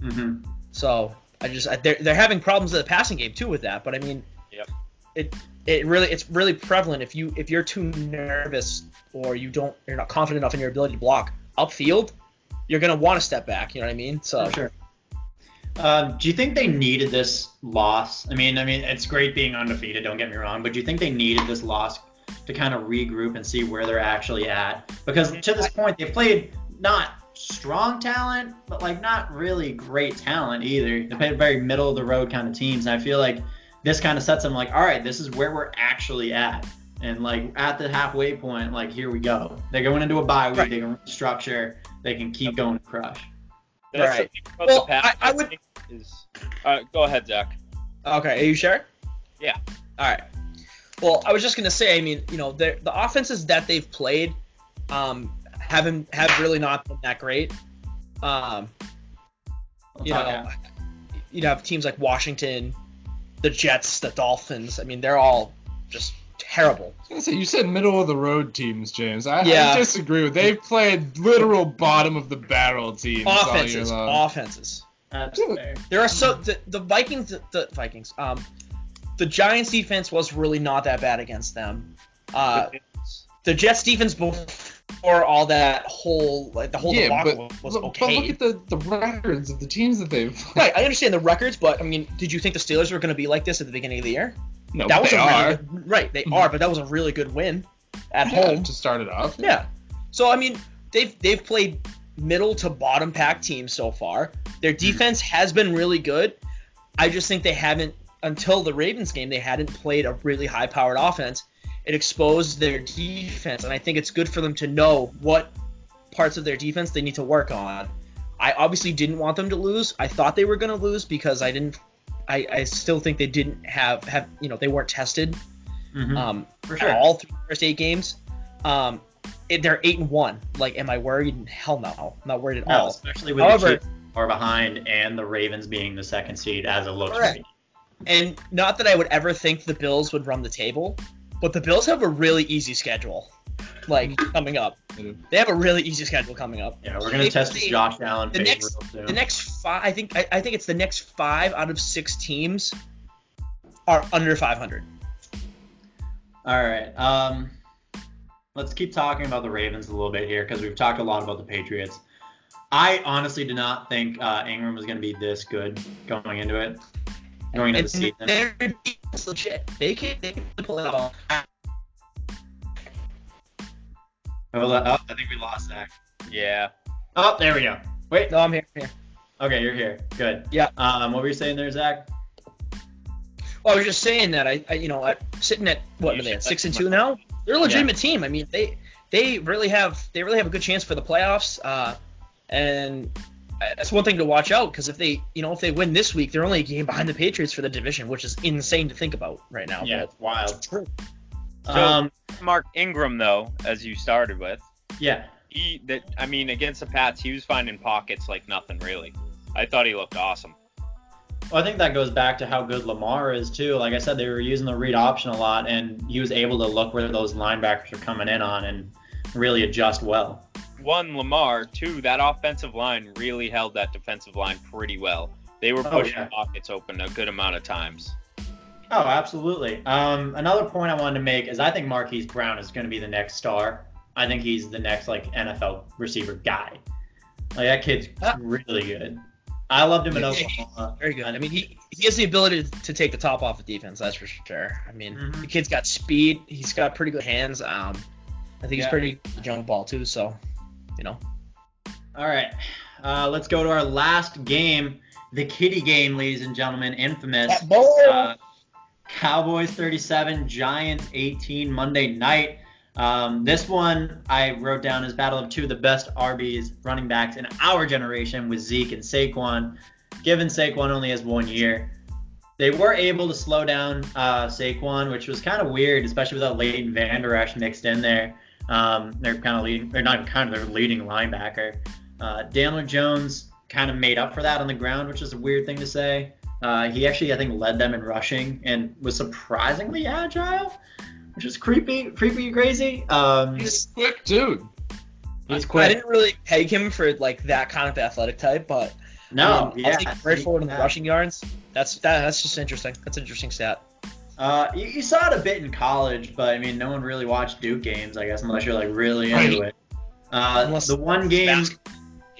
Mm-hmm. So I just I- they're they're having problems in the passing game too with that. But I mean, Yep. it it really it's really prevalent if you if you're too nervous or you don't you're not confident enough in your ability to block upfield, you're gonna want to step back. You know what I mean? So For sure. Um, do you think they needed this loss? I mean, I mean, it's great being undefeated. Don't get me wrong, but do you think they needed this loss to kind of regroup and see where they're actually at? Because to this point, they've played not strong talent, but like not really great talent either. They played very middle of the road kind of teams, and I feel like this kind of sets them like, all right, this is where we're actually at. And like at the halfway point, like here we go. They're going into a bye week. Right. They can structure. They can keep going to crush. That's Right. the Well, the I- I would- Is, uh, go ahead, Zach. Okay, are you sure? Yeah. All right. Well, I was just gonna say, I mean, you know, the the offenses that they've played, um, haven't have really not been that great. Um, We'll you talk know, after. you have teams like Washington, the Jets, the Dolphins. I mean, they're all just terrible. I was say, you said middle of the road teams, James. I, Yeah. I disagree with. They've played literal bottom of the barrel teams all year Offenses, long. offenses. That's Dude. fair. There are so the, the Vikings, the, the Vikings, um, the Giants defense was really not that bad against them. Uh, the Jets defense before all that whole like the whole yeah, debacle but, was okay. but look at the, the records of the teams that they've played. Right, I understand the records, but I mean, did you think the Steelers were going to be like this at the beginning of the year? No, that was they a are. good, right. They Mhm. are, but that was a really good win at Yeah, home. to start it off. Yeah. So I mean, they've they've played middle to bottom pack teams so far. Their defense has been really good. I just think they haven't until the Ravens game they hadn't played a really high powered offense. It exposed their defense, and I think it's good for them to know what parts of their defense they need to work on. I obviously didn't want them to lose. I thought they were going to lose because I didn't. I, I still think they didn't have have you know they weren't tested Mhm. um, For sure. all through the first eight games. Um, it, they're eight and one. Like, am I worried? Hell no, I'm not worried at No, all. especially with However- the Chiefs are behind and the Ravens being the second seed as it looks Correct. right And not that I would ever think the Bills would run the table, but the Bills have a really easy schedule, like coming up. They have a really easy schedule coming up. Yeah, we're gonna They- test this they- Josh Allen the next- soon. The next five, I think, I, I think it's the next five out of six teams are under 500. All right. Um, let's keep talking about the Ravens a little bit here because we've talked a lot about the Patriots. I honestly did not think uh, Ingram was going to be this good going into it, going into the And season. their defense is legit. They can, they can pull it off. Hold on. Oh, I think we lost Zach. Yeah. Oh, there we go. Wait. No, I'm here. I'm here. Okay, you're here. Good. Yeah. Um, what were you saying there, Zach? Well, I was just saying that I, I you know, at, sitting at what are they at six and two now? They're a legitimate team. I mean, they they really have they really have a good chance for the playoffs. Uh, and that's one thing to watch out because if they you know if they win this week, they're only a game behind the Patriots for the division, which is insane to think about right now. Yeah, it's wild. True. So- Um, Mark Ingram, though, as you started with. yeah. he that I mean against the Pats, he was finding pockets like nothing really. I thought he looked awesome. Well, I think that goes back to how good Lamar is too. Like I said, they were using the read option a lot, and he was able to look where those linebackers are coming in on and really adjust well. One, Lamar. Two, that offensive line really held that defensive line pretty well. They were Oh, pushing yeah. pockets open a good amount of times. Oh, absolutely. Um, another point I wanted to make is I think Marquise Brown is going to be the next star. I think he's the next like NFL receiver guy. Like that kid's Ah. really good. I loved him in Oklahoma. Very good. I mean, he, he has the ability to take the top off the defense. That's for sure. I mean, Mhm. the kid's got speed. He's got pretty good hands. Um, I think he's pretty good at jump ball too. So, you know. All right, uh, let's go to our last game, the Kitty game, ladies and gentlemen, infamous. Uh, Cowboys 37, Giants 18, Monday night. Um, this one I wrote down as battle of two of the best RBs running backs in our generation with Zeke and Saquon. Given Saquon only has one year, they were able to slow down uh, Saquon, which was kind of weird, especially without Leighton Vander Esch mixed in there. Um, they're kind of leading, they're not kind of their leading linebacker. Uh, Daniel Jones kind of made up for that on the ground, which is a weird thing to say. Uh, he actually, I think, led them in rushing and was surprisingly agile, which is creepy, creepy, crazy. Um, He's a quick dude. he's quick. I didn't really peg him for like that kind of athletic type, but No, I mean, yeah, I'll take him right forward in the rushing yards. That's that, that's just interesting. That's an interesting stat. Uh, you, you saw it a bit in college, but I mean, no one really watched Duke games, I guess, unless you're like really into Right. it. Uh, Unless the one game.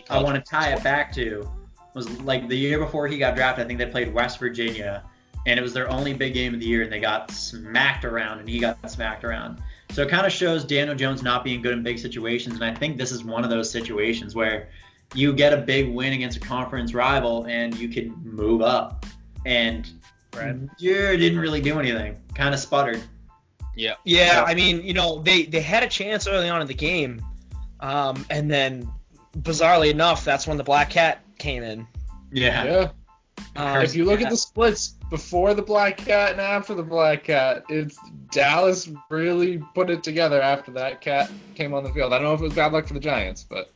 I want to tie it back to was like the year before he got drafted. I think they played West Virginia, and it was their only big game of the year, and they got smacked around, and he got smacked around. So it kind of shows Daniel Jones not being good in big situations, and I think this is one of those situations where you get a big win against a conference rival, and you can move up. And Right. yeah, didn't really do anything. Kind of sputtered. Yeah. Yeah, I mean, you know, they they had a chance early on in the game, um, and then bizarrely enough, that's when the black cat came in. Yeah. Yeah. Um, if you look yeah. at the splits before the Black Cat and after the Black Cat, it's Dallas really put it together after that cat came on the field. I don't know if it was bad luck for the Giants, but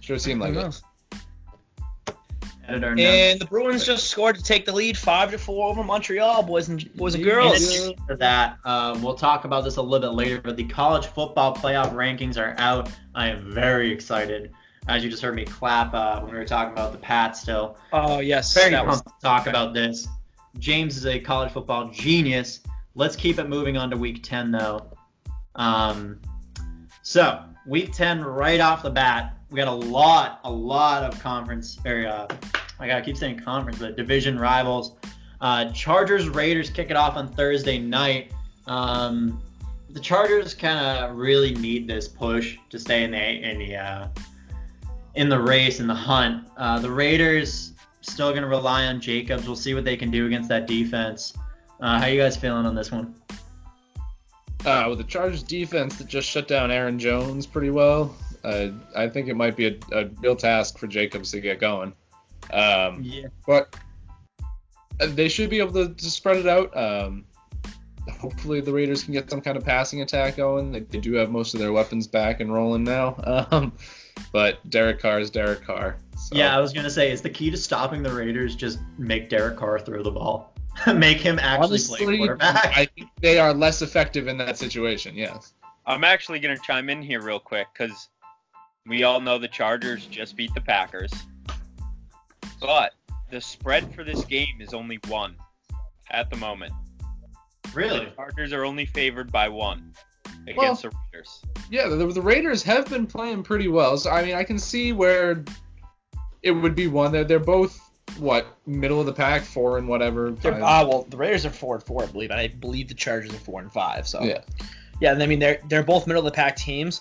sure seemed like Who it. Editor. And the Bruins just scored to take the lead, five to four over Montreal, boys and boys and girls. to that, um, we'll talk about this a little bit later, but the college football playoff rankings are out. I am very excited. As you just heard me clap uh, when we were talking about the Pats still. Oh yes, Very that was pumped to talk about this. James is a college football genius. Let's keep it moving on to week 10, though. Um, so, week 10, right off the bat, we got a lot, a lot of conference, or uh, I gotta keep saying conference, but division rivals. Uh, Chargers Raiders kick it off on Thursday night. Um, the Chargers kind of really need this push to stay in the in the uh, in the race in the hunt. Uh, the Raiders still going to rely on Jacobs. We'll see what they can do against that defense. Uh, how you guys feeling on this one? Uh, with the Chargers defense that just shut down Aaron Jones pretty well, uh, I think it might be a, a real task for Jacobs to get going. Um, Yeah. but uh, they should be able to, to spread it out. Um, hopefully, the Raiders can get some kind of passing attack going. They, they do have most of their weapons back and rolling now. Um, but Derek Carr is Derek Carr. So. Yeah, I was going to say, is the key to stopping the Raiders just make Derek Carr throw the ball? make him actually play Honestly, quarterback? I think they are less effective in that situation. Yes. I'm actually gonna chime in here real quick because we all know the Chargers just beat the Packers, but the spread for this game is only one at the moment. really? The Chargers are only favored by one against the Raiders. Yeah, the, the Raiders have been playing pretty well. So I mean, I can see where it would be one. They're they're both what middle of the pack, four and whatever. They're, five. ah, well, the Raiders are four and four, I believe, and I believe the Chargers are four and five. So Yeah. yeah, I mean they're they're both middle of the pack teams.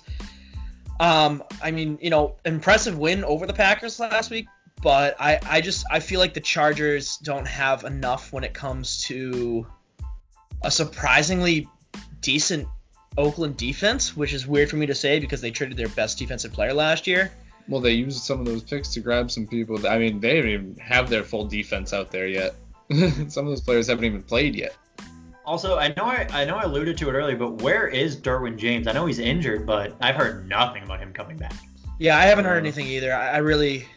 Um, I mean, you know, impressive win over the Packers last week, but I I just I feel like the Chargers don't have enough when it comes to a surprisingly decent Oakland defense, which is weird for me to say because they traded their best defensive player last year. Well, they used some of those picks to grab some people. I mean, they don't even have their full defense out there yet. some of those players haven't even played yet. Also, I know I, I know I alluded to it earlier, but where is Derwin James? I know he's injured, but I've heard nothing about him coming back. Yeah, I haven't heard Uh, anything either. I, I really,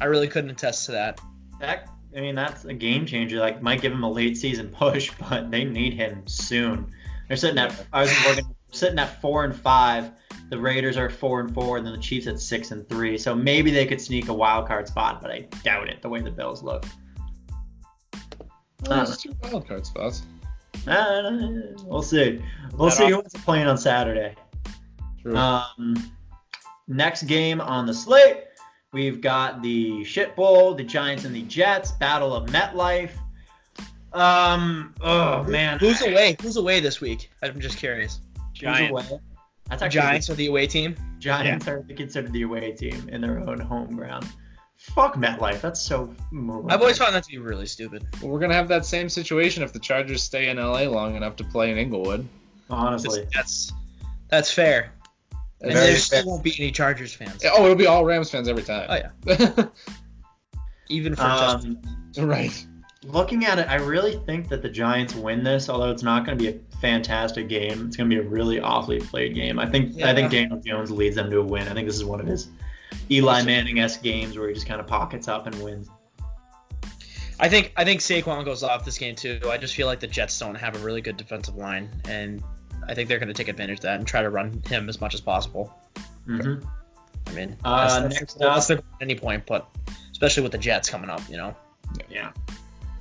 I really couldn't attest to that. That I mean, that's a game changer. Like, might give him a late season push, but they need him soon. They're sitting at I was looking, sitting at four and five. The Raiders are four and four, and then the Chiefs at six and three. So maybe they could sneak a wild card spot, but I doubt it. The way the Bills look. Well, there's two wild card spots. Uh, we'll see. We'll see who's playing on Saturday. True. Um, next game on the slate, we've got the Shit Bowl, the Giants and the Jets, Battle of MetLife. Um, oh man, Who's away? Who's away this week? I'm just curious. Who's Giants. away? That's actually Giants are the away team. Giants are considered the away team in their own home ground. Fuck MetLife. That's so. moronic. I've always found that to be really stupid. well, we're gonna have that same situation if the Chargers stay in LA long enough to play in Inglewood. honestly. That's that's fair. And Very there fair. still won't be any Chargers fans. Oh, it'll be all Rams fans every time. Oh yeah, even for Justin. Um, right. looking at it, I really think that the Giants win this, although it's not going to be a fantastic game. It's going to be a really awfully played game. I think I think Daniel Jones leads them to a win. I think this is one of his Eli Manning-esque games where he just kind of pockets up and wins. I think I think Saquon goes off this game too. I just feel like the Jets don't have a really good defensive line, and I think they're going to take advantage of that and try to run him as much as possible. hmm I mean, Uh, that's, that's, next goal- up- that's at any point, but especially with the Jets coming up, you know. Yeah.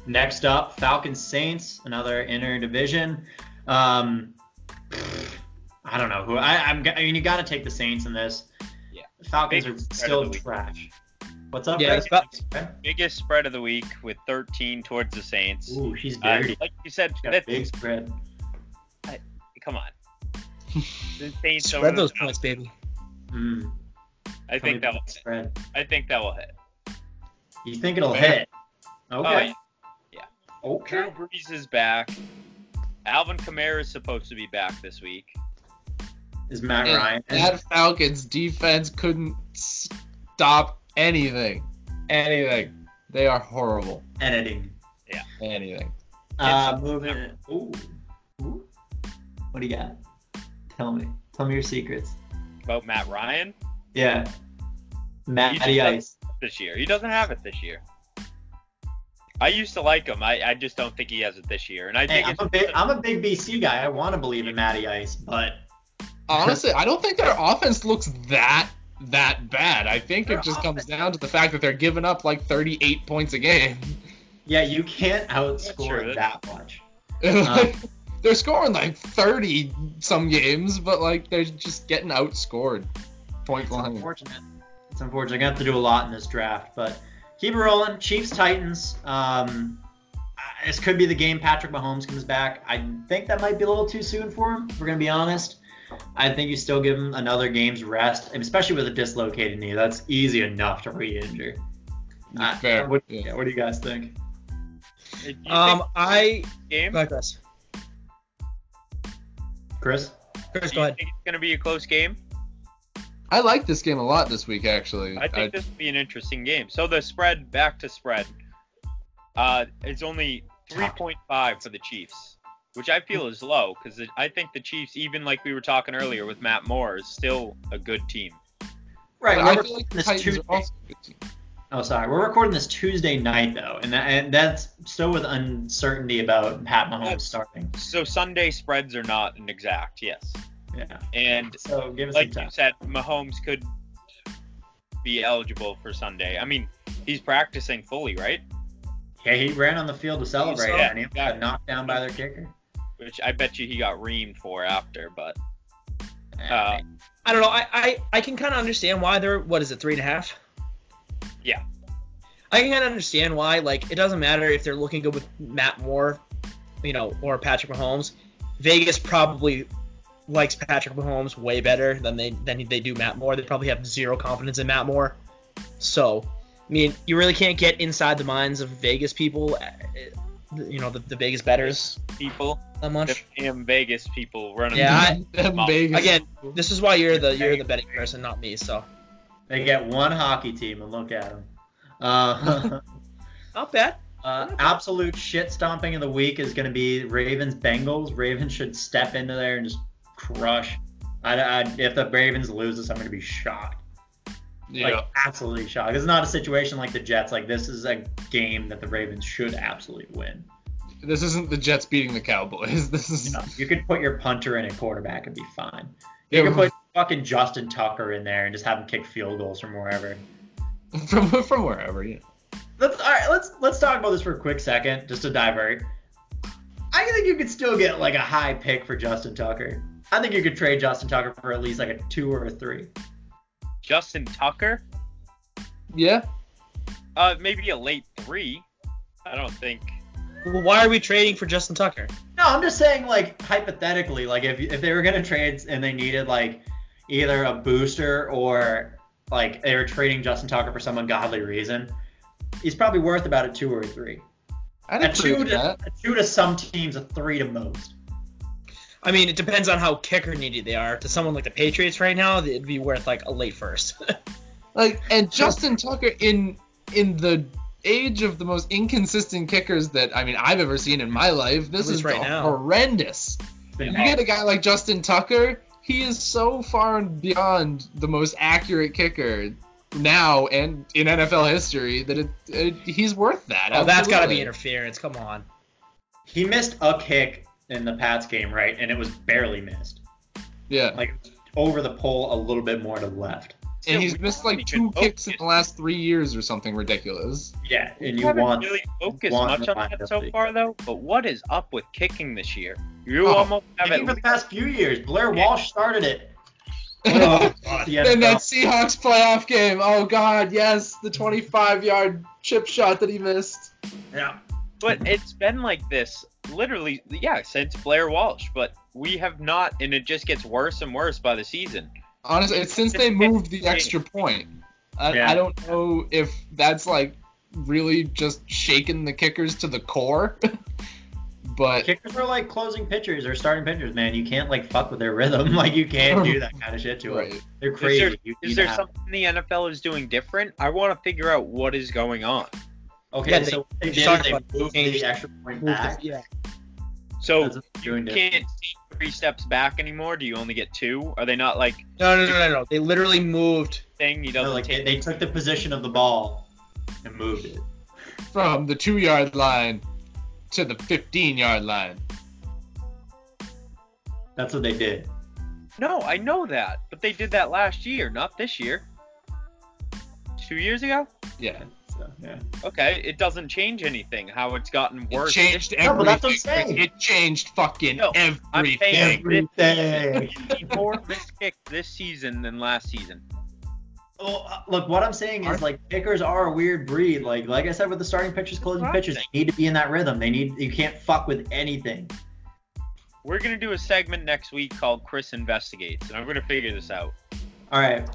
Next up, Falcons Saints, another inner division. Um, I don't know who. I, I'm. I mean, you got to take the Saints in this. Yeah. Falcons Big are still trash. What's up, Yeah, Chris? it's Biggest spread of the week with 13 towards the Saints. Ooh, she's Uh, dirty. like you said, got that's, big spread. come on. The Saints Spread those the points, baby. Mm, I tell think that will. the spread. I think that will hit. You think it'll Fair. hit? Oh, Okay. yeah. Okay. Drew Brees is back. Alvin Kamara is supposed to be back this week. Is Matt And Ryan? That Falcons defense couldn't stop anything. Anything. They are horrible. editing. Yeah. Anything. Uh, moving. Ooh. Ooh. What do you got? Tell me. Tell me your secrets. About Matt Ryan Yeah. Matty He just Ice. this year. He doesn't have it this year. I used to like him. I, I just don't think he has it this year. And I Hey, think I'm a big I'm a big BC guy. I want to believe in Matty Ice, but Honestly, I don't think their offense looks that that bad. I think Their it just comes down to the fact that they're giving up like 38 points a game. yeah, you can't true. outscore that much. Like, they're scoring like 30 some games, but like they're just getting outscored. Point It's blank. unfortunate. It's unfortunate. I got to do a lot in this draft, but keep it rolling. Chiefs Titans. Um, this could be the game Patrick Mahomes comes back. I think that might be a little too soon for him. If we're gonna be honest. I think you still give him another game's rest, especially with a dislocated knee. That's easy enough to re-injure. Uh, Fair. What, Yeah. yeah, what do you guys think? You Um, think I game? go ahead, Chris. Chris? Chris, Do go you ahead. think it's going to be a close game? I like this game a lot this week, actually. I think this will be an interesting game. So the spread, back to spread, uh, is only 3.5 for the Chiefs, which I feel hmm. is low because I think the Chiefs, even like we were talking earlier with Matt Moore, is still a good team. Right. I we're feel like this Tuesday. are also a good team. Oh, sorry. We're recording this Tuesday night though, and, that, and that's still with uncertainty about Pat Mahomes That's- starting. So Sunday spreads are not an exact, yes. Yeah. And So give us like some you time. said, Mahomes could be eligible for Sunday. I mean, he's practicing fully, right? Yeah, he ran on the field to celebrate, So- and he yeah. got knocked down by their kicker. Which I bet you he got reamed for after, but Eh, uh, I don't know. I I, I can kind of understand why they're what is it three and a half? Yeah. I can kind of understand why. Like it doesn't matter if they're looking good with Matt Moore, you know, or Patrick Mahomes. Vegas probably likes Patrick Mahomes way better than they than they do Matt Moore. They probably have zero confidence in Matt Moore. So, I mean, you really can't get inside the minds of Vegas people. Uh, You know, the, the Vegas betters people, that the much. damn Vegas people running. Yeah, I- Vegas- Again, this is why you're the you're the betting person, not me. So They get one hockey team, and look at them. Uh, not bad. Uh, absolute shit stomping of the week is going to be Ravens Bengals. Ravens should step into there and just crush. I, I, if the Ravens lose this, I'm going to be shocked. Yeah. Like absolutely shocked. It's not a situation like the Jets. Like this is a game that the Ravens should absolutely win. this isn't the Jets beating the Cowboys. This is You, know, you could put your punter in a quarterback and be fine. You Yeah, could put fucking Justin Tucker in there and just have him kick field goals from wherever. from from wherever. Yeah. Let's all right. Let's let's talk about this for a quick second, just to divert. I think you could still get like a high pick for Justin Tucker. I think you could trade Justin Tucker for at least like a two or a three. Justin Tucker, Yeah. uh, maybe a late three. I don't think. Well, why are we trading for Justin Tucker? No, I'm just saying like hypothetically, like if if they were gonna trade and they needed like either a booster or like they were trading Justin Tucker for some ungodly reason, he's probably worth about a two or a three. I'd A agree two to that. a two to some teams, a three to most. I mean, it depends on how kicker needy they are. To someone like the Patriots right now, it'd be worth like a late first. Like and Justin Tucker in in the age of the most inconsistent kickers that I mean I've ever seen in my life. This is right now. horrendous. You get a guy like Justin Tucker, he is so far beyond the most accurate kicker now and in NFL history that it, it he's worth that. oh, that's got to be interference. Come on. He missed a kick in the Pats game, right? And it was barely missed. Yeah, Like over the pole a little bit more to the left. and Still, he's missed like two kicks in the last three years or something ridiculous. Yeah, and We you haven't want really focused want much on that so far, though. But what is up with kicking this year? You Oh, almost have maybe at for the past few years. Blair Walsh started it. Oh, The and that Seahawks playoff game. Oh God, yes, the 25-yard chip shot that he missed. Yeah. But it's been like this literally, yeah, since Blair Walsh. But we have not, and it just gets worse and worse by the season. Honestly, it's since they moved the extra point. I, Yeah. I don't know if that's like really just shaking the kickers to the core, but Kickers are like closing pitchers or starting pitchers, man. You can't like fuck with their rhythm. Like you can't do that kind of shit to them. right. They're Is crazy. there, is need there something the NFL is doing different? I want to figure out what is going on. Okay, Yeah, so what they they did they about moved the extra point Move the- back. yeah. So That's what they're you can't see three steps back anymore. Do you only get two? Are they not like No, no, no, no, no. They literally moved. thing? He No, doesn't like they, they took the position of the ball and moved it. From the two-yard line to the 15-yard line. That's what they did. No, I know that, but they did that last year, not this year. Two years ago. Yeah. So, yeah. Okay, it doesn't change anything. How it's gotten worse. It worse. changed No, everything. but that's what I'm saying. It changed fucking No, I'm everything. saying- Everything. more missed kicks this season than last season. Well, uh, look, what I'm saying is like kickers are a weird breed. Like, like I said with the starting pitchers, closing That's what I'm pitchers, they need to be in that rhythm. They need you can't fuck with anything. We're gonna do a segment next week called Chris Investigates, and I'm gonna figure this out. All right,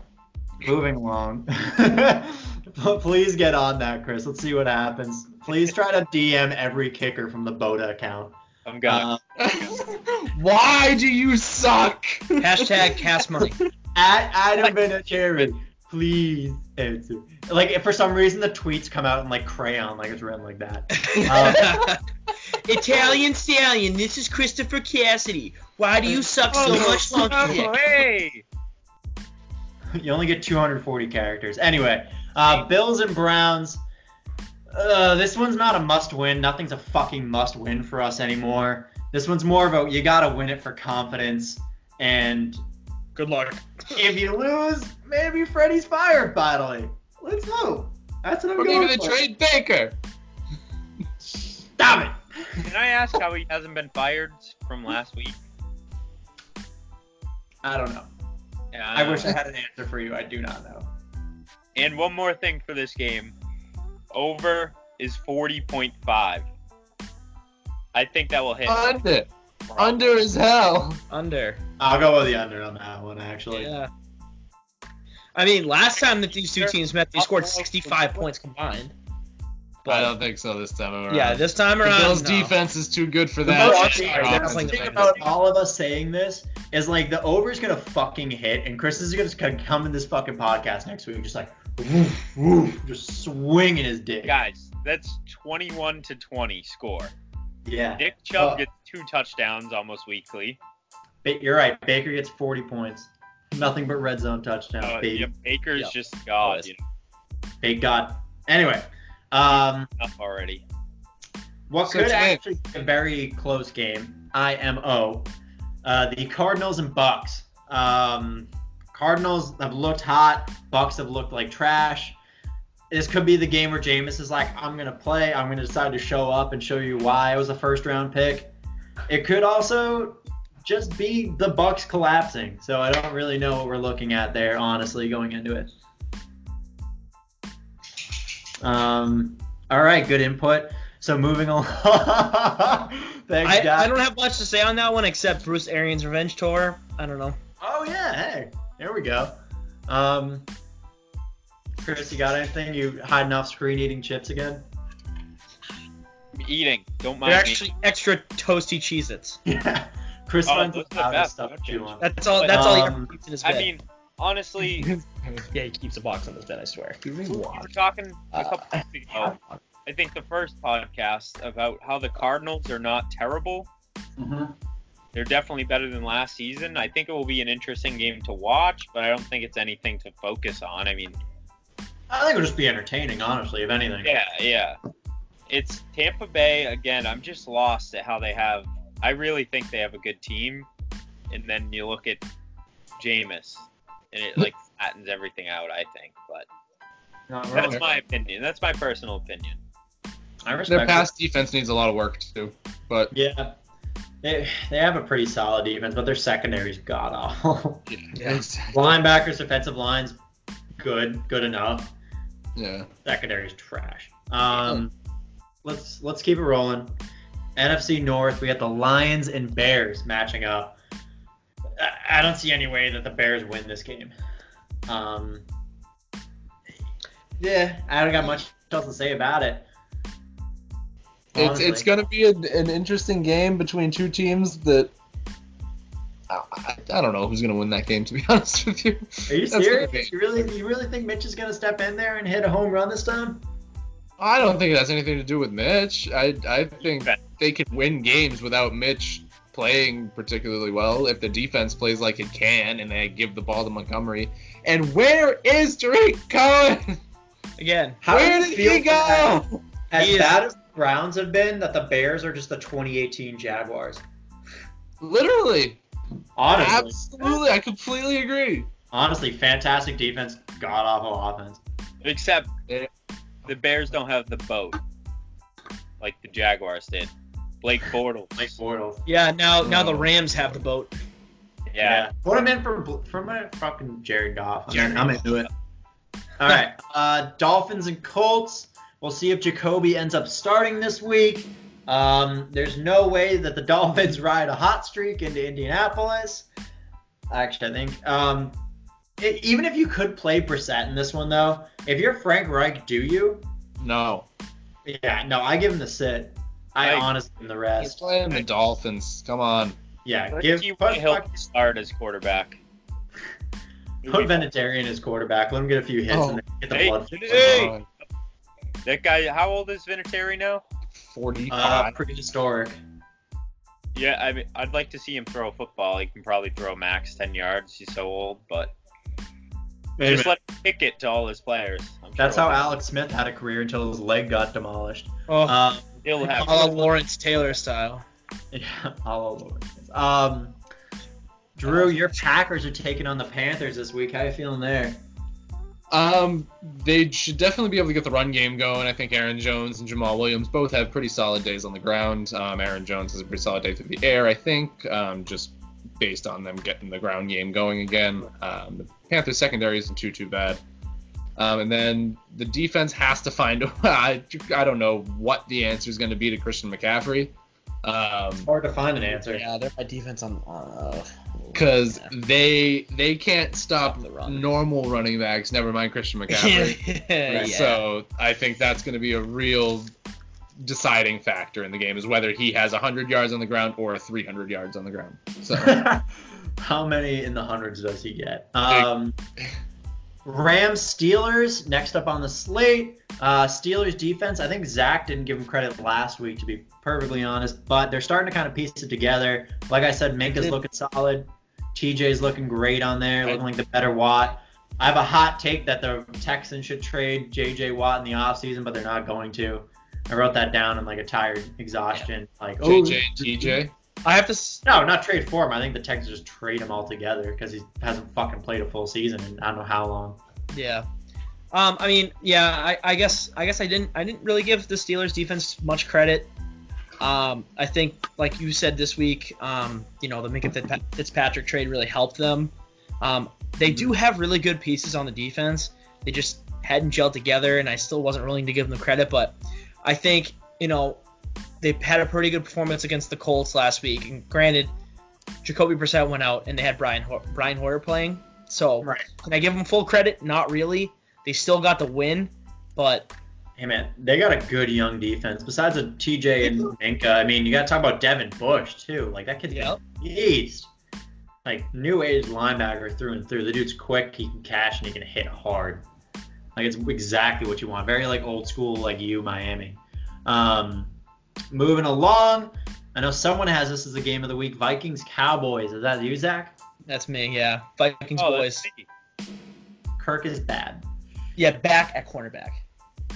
moving along. Please get on that, Chris. Let's see what happens. Please try to DM every kicker from the BOTA account. I'm gonna. Uh, Why do you suck? Hashtag cast money. at Adam Vinatieri, please answer. Like, if for some reason the tweets come out in like crayon, like it's written like that. Um, Italian stallion. This is Christopher Cassidy. Why do you suck so much, oh, hey! you only get 240 characters. Anyway, uh, Bills and Browns. Uh, this one's not a must win. Nothing's a fucking must win for us anymore. This one's more of a you gotta win it for confidence. And Good luck. if you lose, maybe Freddie's fired finally. Let's hope. That's what I'm Or going maybe they for. trade Baker. Stop it. Can I ask how he hasn't been fired from last week? I don't know. Yeah, I know. wish I had an answer for you. I do not know. And one more thing for this game. Over is 40.5. I think that will hit. Under. Under as hell. Under. I'll go with the under on that one, actually. Yeah. I mean, last time that these two teams met, they scored 65 points combined. But I don't think so this time around. Yeah, this time the around. Bills' no. defense is too good for The that. most I'm and sorry, their that's offensive like- thing defense. about all of us saying this is like the over is gonna fucking hit, and Chris is gonna come in this fucking podcast next week, just like woof, woof, just swinging his dick. Guys, that's 21 to 20 score. Yeah. Nick Chubb Uh, gets two touchdowns almost weekly. Ba- You're right. Baker gets 40 points. Nothing but red zone touchdowns. Uh, baby. yeah, Baker's Yep. just God. Always. You know, Thank God. Anyway, um, enough already. what So could actually be a very close game, IMO, uh, the Cardinals and Bucs. Um, Cardinals have looked hot. Bucs have looked like trash. This could be the game where Jameis is like, I'm gonna play. I'm gonna decide to show up and show you why I was a first round pick. It could also just be the Bucs collapsing. So I don't really know what we're looking at there, honestly, going into it. Um, all right, good input. So moving along. Thanks, I, guys. I don't have much to say on that one except Bruce Arians' revenge tour. I don't know. Oh yeah, hey, there we go. Um, Chris, you got anything? You hiding off screen eating chips again? I'm eating. Don't mind They're mind me. actually extra toasty Cheez-Its. Yeah. Chris Oh, finds those the are the loudest best, stuff no to chew That's all. That's all he Um, ever keeps in his bed. I mean, honestly, yeah, he keeps a box on his bed. I swear. Give me we were talking a Uh, couple weeks ago. I think the first podcast about how the Cardinals are not terrible. Mhm. They're definitely better than last season. I think it will be an interesting game to watch, but I don't think it's anything to focus on. I mean, I think it'll just be entertaining, honestly, if anything. yeah, yeah. It's Tampa Bay again. I'm just lost at how they have. I really think they have a good team, and then you look at Jameis, and it like flattens everything out. I think, but Not that's my opinion. That's my personal opinion. I Their respect pass defense needs a lot of work too, but. Yeah. They, they have a pretty solid defense, but their secondary's god awful. Yeah. Linebackers, defensive lines, good, good enough. yeah. Secondary's trash. Um, let's let's keep it rolling. NFC North, we got the Lions and Bears matching up. I, I don't see any way that the Bears win this game. Um, yeah, I don't got much else to say about it. It's honestly. it's gonna be a, an interesting game between two teams that I, I, I don't know who's gonna win that game to be honest with you. Are you That's serious? You really you really think Mitch is gonna step in there and hit a home run this time? I don't think it has anything to do with Mitch. I I think they can win games without Mitch playing particularly well if the defense plays like it can and they give the ball to Montgomery. And where is Tarik Cohen? Again, How where did he go? As He is- as the Browns have been, that the Bears are just the 2018 Jaguars. Literally. Honestly, Absolutely. I completely agree. honestly, fantastic defense, god awful offense. Except the Bears don't have the boat like the Jaguars did. Blake Bortles. Blake Bortles. yeah. Now, now the Oh. Rams have the boat. yeah. Put him in for Bl- for my fucking Jared Goff. I'm, Jared I'm into it. All right. Uh, Dolphins and Colts. We'll see if Jacoby ends up starting this week. Um, there's no way that the Dolphins ride a hot streak into Indianapolis. Actually, I think. Um, it, even if you could play Brissett in this one, though, if you're Frank Reich, do you? No. Yeah, no, I give him the sit. I Like- honestly give him the rest. He's rest. playing the Dolphins. Come on. Yeah, give Ricky put, Whitehill fuck- start as quarterback. put Vinatieri as quarterback. Let him get a few hits Oh. and then get the Hey, blood. hey. Uh, That guy, how old is Vinatieri now? 45. Uh, prehistoric. Yeah, I mean, I'd like to see him throw a football. He can probably throw max 10 yards. He's so old, but Wait just let him kick it to all his players. I'm That's sure how Alex Smith had a career until his leg got demolished. Oh, Um, he'll have. a la Lawrence Taylor style. yeah, all over. Um, Drew, your Packers are taking on the Panthers this week. How you feeling there? Um, they should definitely be able to get the run game going. I think Aaron Jones and Jamaal Williams both have pretty solid days on the ground. Um, Aaron Jones has a pretty solid day through the air, I think, um, just based on them getting the ground game going again. Um, the Panthers secondary isn't too too bad. Um, and then the defense has to find. I, I don't know what the answer is going to be to Christian McCaffrey. Um, Hard to find an answer. Yeah, they're my defense on. Uh, because yeah. they they can't stop The run. normal running backs. Never mind Christian McCaffrey. yeah. So I think that's going to be a real deciding factor in the game is whether he has 100 yards on the ground or 300 yards on the ground. So How many in the hundreds does he get? Um, Rams Steelers next up on the slate. Uh, Steelers defense. I think Zach didn't give him credit last week, to be perfectly honest, but they're starting to kind of piece it together. Like I said, Minkah's looking solid. TJ's looking great on there, looking like the better Watt. I have a hot take that the Texans should trade JJ Watt in the offseason, but they're not going to. I wrote that down in like a tired exhaustion. Like, oh, JJ and TJ. I have to. s- no, not trade for him. I think the Texans just trade him altogether because he hasn't fucking played a full season in I don't know how long. Yeah. Um, I mean, yeah, I, I guess I guess I didn't I didn't really give the Steelers defense much credit. Um, I think, like you said this week, um, you know, the Minkah Fitzpa- Fitzpatrick trade really helped them. Um, they do have really good pieces on the defense. They just hadn't gelled together, and I still wasn't willing to give them credit. But I think, you know, they had a pretty good performance against the Colts last week. And granted, Jacoby Brissett went out, and they had Brian Ho- Brian Hoyer playing. So Right. can I give them full credit? Not really. They still got the win, but Hey man, they got a good young defense. Besides a TJ and Minkah, I mean, you got to talk about Devin Bush too. Like that kid's Yep. a beast. Like new age linebacker through and through. The dude's quick. He can cash and he can hit hard. Like it's exactly what you want. Very like old school, like you, Miami. Um, moving along. I know someone has this as a game of the week. Vikings Cowboys. Is that you, Zach? that's me. Yeah, Vikings Oh, boys. Kirk is bad. Yeah, back at cornerback.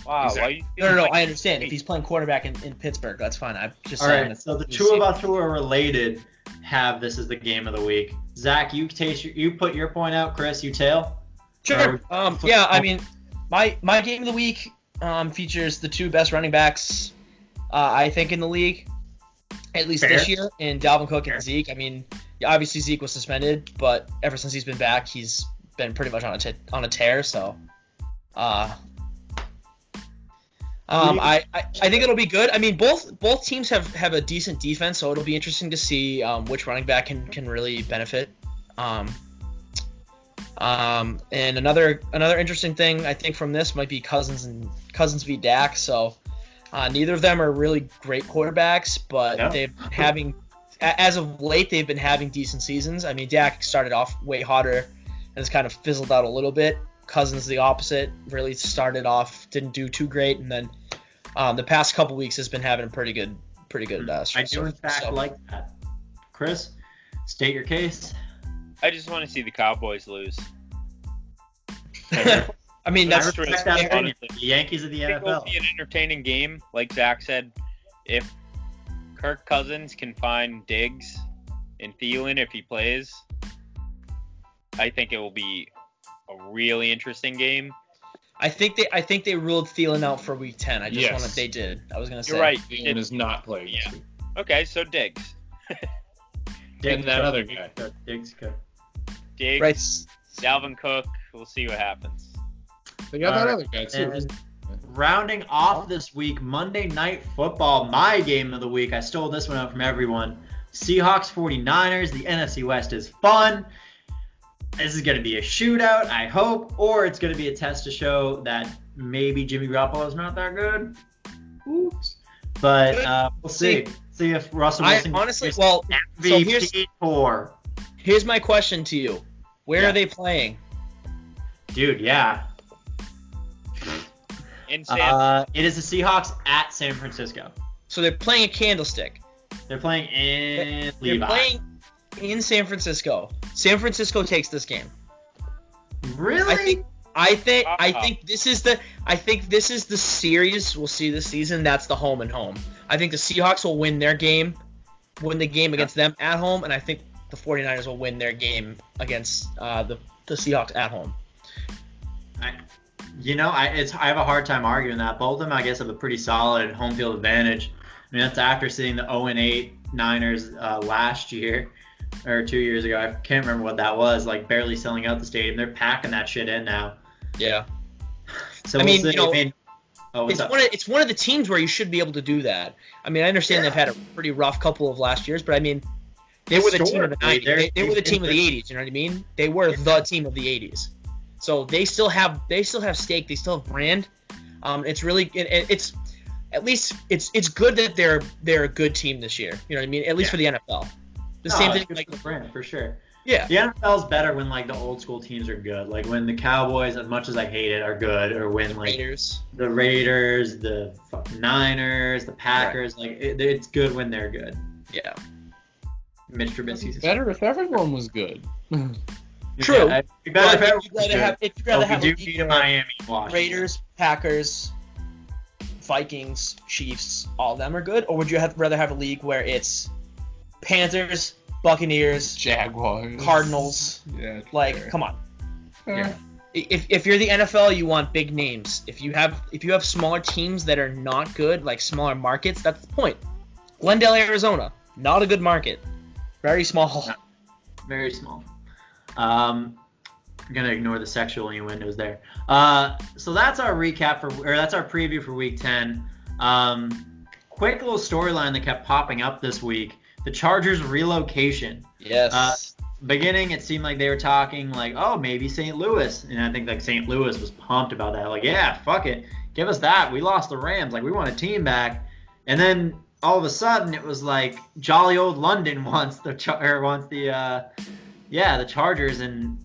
Wow. Exactly. Why you No, no, no. feeling I like- understand. If he's playing quarterback in, in Pittsburgh, that's fine. I'm just All saying. right. So the two of us who are related have this as the game of the week. Zach, you taste your, you put your point out. Chris, you tail. Sure. Um, yeah, I mean, my my game of the week um, features the two best running backs, uh, I think, in the league, at least this year, in Dalvin Cook Fair. and Zeke. I mean, obviously Zeke was suspended, but ever since he's been back, he's been pretty much on a t- on a tear. So, uh, um, I, I I think it'll be good. I mean, both both teams have have a decent defense, so it'll be interesting to see um, which running back can can really benefit. Um, um, and another another interesting thing I think from this might be Cousins and Cousins v Dak. So uh, neither of them are really great quarterbacks, but Yeah. they've having as of late they've been having decent seasons. I mean Dak started off way hotter and has kind of fizzled out a little bit. Cousins the opposite, really started off didn't do too great, and then um, the past couple weeks has been having a pretty good pretty good. Uh, I do in fact so- like that. Chris, state your case. I just want to see the Cowboys lose. I mean that's That's respect really- that honestly. The Yankees of the I think it'll be an entertaining game. Like Zach said, if Kirk Cousins can find Diggs and Thielen if he plays, I think it will be a really interesting game. I think they I think they ruled Thielen out for week ten. I just Yes. wanted they did. I was gonna say You're right. Thielen is not playing Yeah. Okay, so Diggs. Diggs And that cook, other guy. Diggs cook. Diggs, Right. Dalvin Cook. We'll see what happens. They got that Alright, other guy too. And rounding off this week, Monday Night Football, my game of the week. I stole this one out from everyone. Seahawks 49ers. The NFC West is fun. This is going to be a shootout, I hope, or it's going to be a test to show that maybe Jimmy Garoppolo is not that good. Oops. But uh, we'll see. See if Russell I Wilson honestly gets well so here's MVP here's my question to you. Where Yeah. are they playing? Dude, yeah. In San Uh, it is the Seahawks at San Francisco. So they're playing a candlestick. They're playing in They're Levi. playing in San Francisco. San Francisco takes this game. really? I think I think I Uh-uh. think this is the I think this is the series we'll see this season. That's the home and home. I think the Seahawks will win their game, win the game against them at home, and I think the 49ers will win their game against uh, the the Seahawks at home. I, you know, I it's I have a hard time arguing that. Both of them, I guess, have a pretty solid home field advantage. I mean, that's after seeing the 0 and 8 Niners uh, last year or two years ago. I can't remember what that was. Like barely selling out the stadium. They're packing that shit in now. Yeah. So I we'll mean, see. you know, I mean, oh, It's up? one of it's one of the teams where you should be able to do that. I mean, I understand they've had a pretty rough couple of last years, but I mean, they were the team of the 90s. They, they were the team of the 80s. You know what I mean? They were the team of the 80s. So they still have they still have stake. They still have brand. Um, it's really it, it- it's at least it's it's good that they're they're a good team this year. You know what I mean? At least Yeah. for the NFL. The No, same thing like for the brand for sure. Yeah. The NFL's better when like the old school teams are good. Like when the Cowboys, as much as I hate it, are good, or when like Raiders. the Raiders, the Niners, the Packers. Like it, it's good when they're good. Yeah. Mitch Trubisky's Better if everyone was good. True. Yeah, it'd better if But everyone if you'd rather have, if you'd rather we have do league beat a Miami, Washington. Raiders, Packers, Vikings, Chiefs, all of them are good, or would you have, rather have a league where it's Panthers, Buccaneers, Jaguars. Cardinals? Yeah. Like, fair. come on. Yeah. Uh, if, if you're the NFL, you want big names. If you have if you have smaller teams that are not good, like smaller markets, that's the point. Glendale, Arizona, not a good market, very small. No. Very small. Um, I'm gonna ignore the sexual innuendos there. Uh, so that's our recap for, or that's our preview for Week 10. Um, quick little storyline that kept popping up this week: the Chargers relocation. Yes. Uh, beginning it seemed like they were talking like oh maybe st louis and i think like st louis was pumped about that like yeah fuck it give us that we lost the rams like we want a team back and then all of a sudden it was like jolly old london wants the char- or wants the uh yeah the chargers and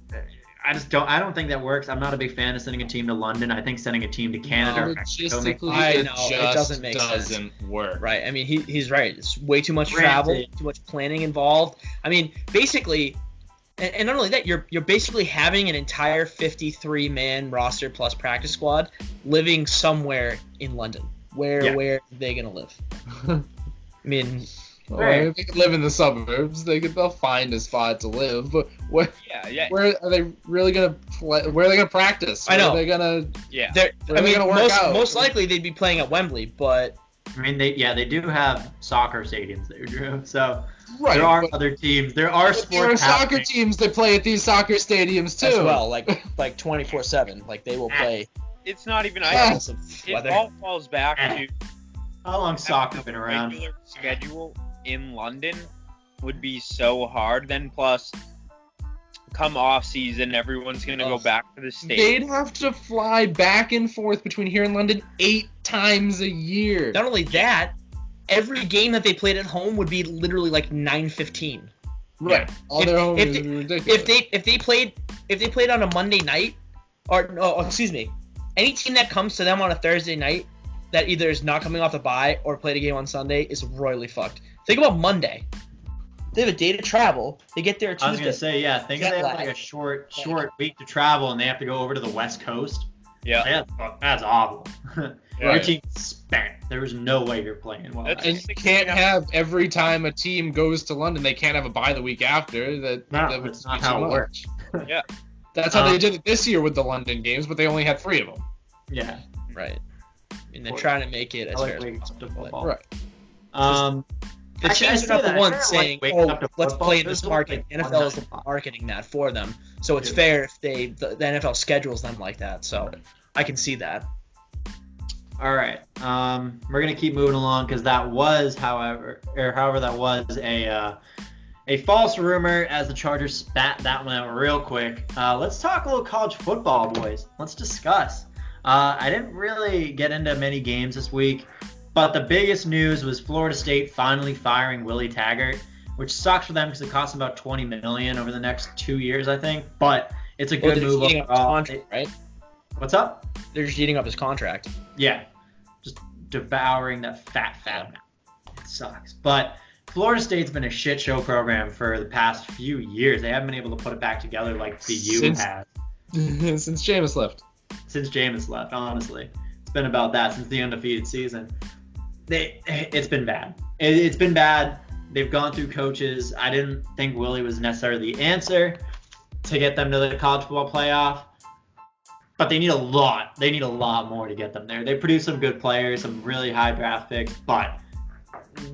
i just don't i don't think that works i'm not a big fan of sending a team to london i think sending a team to canada or Mexico makes Logistically, I it know, it just doesn't make sense. doesn't work. Right. I mean, he, he's right. It's way too much Granted. travel, too much planning involved. I mean, basically, and, and not only that, you're you're basically having an entire 53 man roster plus practice squad living somewhere in London. Where Yeah. where are they gonna live? I mean, Well, Right. They could live in the suburbs. They could. They'll find a spot to live. But where, Yeah, yeah, where are they really gonna play? Where are they gonna practice? I Where know. Are they gonna? yeah. they're, I they mean, gonna work most out? most likely they'd be playing at Wembley, but i mean they yeah they do have soccer stadiums there drew so Right. there are but- other teams there are but there are soccer happening. teams that play at these soccer stadiums too. as well, like like 24 seven, like they will play. It's not even. Yeah. I, regardless of it weather. all falls back to how long soccer been around regular schedule in London would be so hard. Then plus, come off season, everyone's gonna go back to the states. They'd have to fly back and forth between here and London eight times a year. Not only that, every game that they played at home would be literally like 9:15. Right. All If- their home if is they- ridiculous. If they if they played if they played on a Monday night, or no, excuse me, any team that comes to them on a Thursday night that either is not coming off the bye or played a game on Sunday is royally fucked. Think about Monday. They have a day to travel. They get there I was gonna say, yeah. Think if they have lag. like a short, short week to travel, and they have to go over to the West Coast. Yeah. that's, that's awful. Your Right. team's spent. There was no way you're playing well. That's- and you can't have every time a team goes to London, they can't have a bye the week after. That, No, that that's not how it much. works. Yeah. That's how Um, they did it this year with the London games, but they only had three of them. yeah, right. And they're trying to make it as fair as waking up to possible. Right. Um, The Actually, I teams say are not the I ones saying, like "Oh, up let's play in this market." like, NFL is marketing that for them, so it's Yeah. fair if they the, the NFL schedules them like that. So I can see that. all right. Um, we're gonna keep moving along because that was, however, or however that was a uh, a false rumor as the Chargers spat that one out real quick. Uh, let's talk a little college football, boys. Let's discuss. Uh, I didn't really get into many games this week, but the biggest news was Florida State finally firing Willie Taggart, which sucks for them because it costs them about 20 million over the next two years, I think. But it's a Well, good they're move just up his overall. contract, right? What's up? They're just eating up his contract. Yeah, just devouring that fat, fat amount. It sucks. But Florida State's been a shit show program for the past few years. They haven't been able to put it back together like the U Since- has Since Jameis left. since Jameis left. Honestly, it's been about that since the undefeated season. They, eh, it's been bad. It, it's been bad. They've gone through coaches. I didn't think Willie was necessarily the answer to get them to the college football playoff. But they need a lot. They need a lot more to get them there. They produce some good players, some really high draft picks, but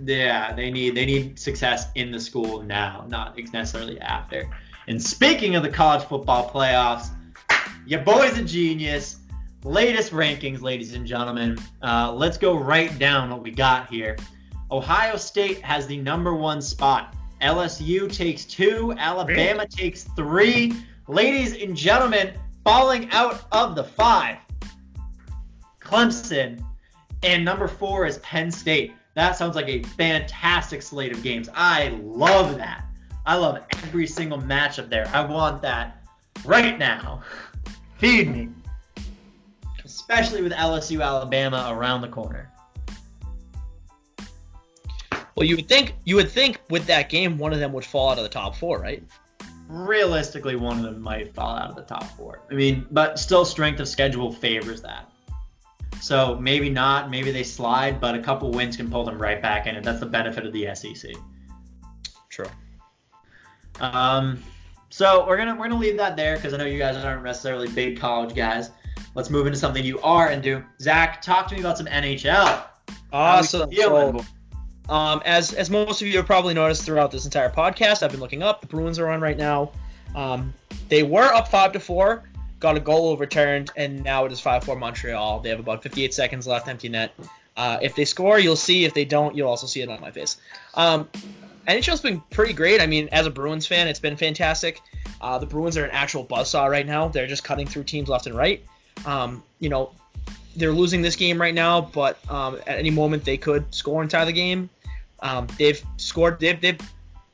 yeah, they need they need success in the school now, not necessarily after. And speaking of the college football playoffs, your boy's a genius. Latest rankings, ladies and gentlemen. Uh, let's go right down what we got here. Ohio State has the number one spot. LSU takes two. Alabama takes three. Ladies and gentlemen, falling out of the five. Clemson. And number four is Penn State. That sounds like a fantastic slate of games. I love that. I love every single matchup there. I want that right now. Feed me. Especially with LSU Alabama around the corner. Well, you would think you would think with that game one of them would fall out of the top four, right? Realistically, one of them might fall out of the top four. I mean, but still, strength of schedule favors that. So maybe not, maybe they slide, but a couple wins can pull them right back in, and that's the benefit of the SEC. True. Um, so we're gonna we're gonna leave that there because I know you guys aren't necessarily big college guys. Let's move into something you are and do. Zach, talk to me about some NHL. Awesome. So, um, as as most of you have probably noticed throughout this entire podcast, I've been looking up. The Bruins are on right now. Um, they were up five to four, got a goal overturned, and now it is five four Montreal. They have about 58 seconds left, empty net. Uh, if they score, you'll see. If they don't, you'll also see it on my face. Um, NHL's been pretty great. I mean, as a Bruins fan, it's been fantastic. Uh, the Bruins are an actual buzzsaw right now. They're just cutting through teams left and right. Um, you know, they're losing this game right now, but um, at any moment they could score and tie the game. Um, they've scored. They've, they've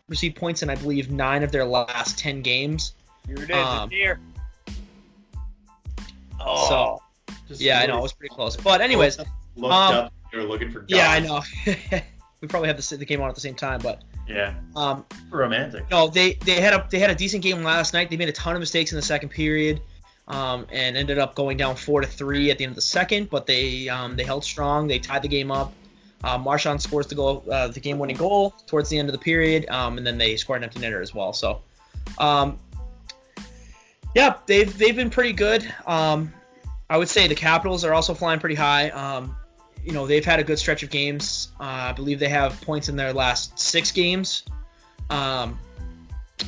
received points in I believe nine of their last ten games. Here it is. Um, it's here. Oh. So, yeah, I know it was pretty close. But anyways, looked um, up. You were looking for. Dogs. Yeah, I know. we probably have the, the game on at the same time, but yeah, um, romantic. No, they they had a they had a decent game last night. They made a ton of mistakes in the second period. Um, and ended up going down four to three at the end of the second, but they um, they held strong. They tied the game up. Uh, Marchand scores the goal, uh, the game-winning goal towards the end of the period, um, and then they scored an empty netter as well. So, um, yeah, they've they've been pretty good. Um, I would say the Capitals are also flying pretty high. Um, you know, they've had a good stretch of games. Uh, I believe they have points in their last six games.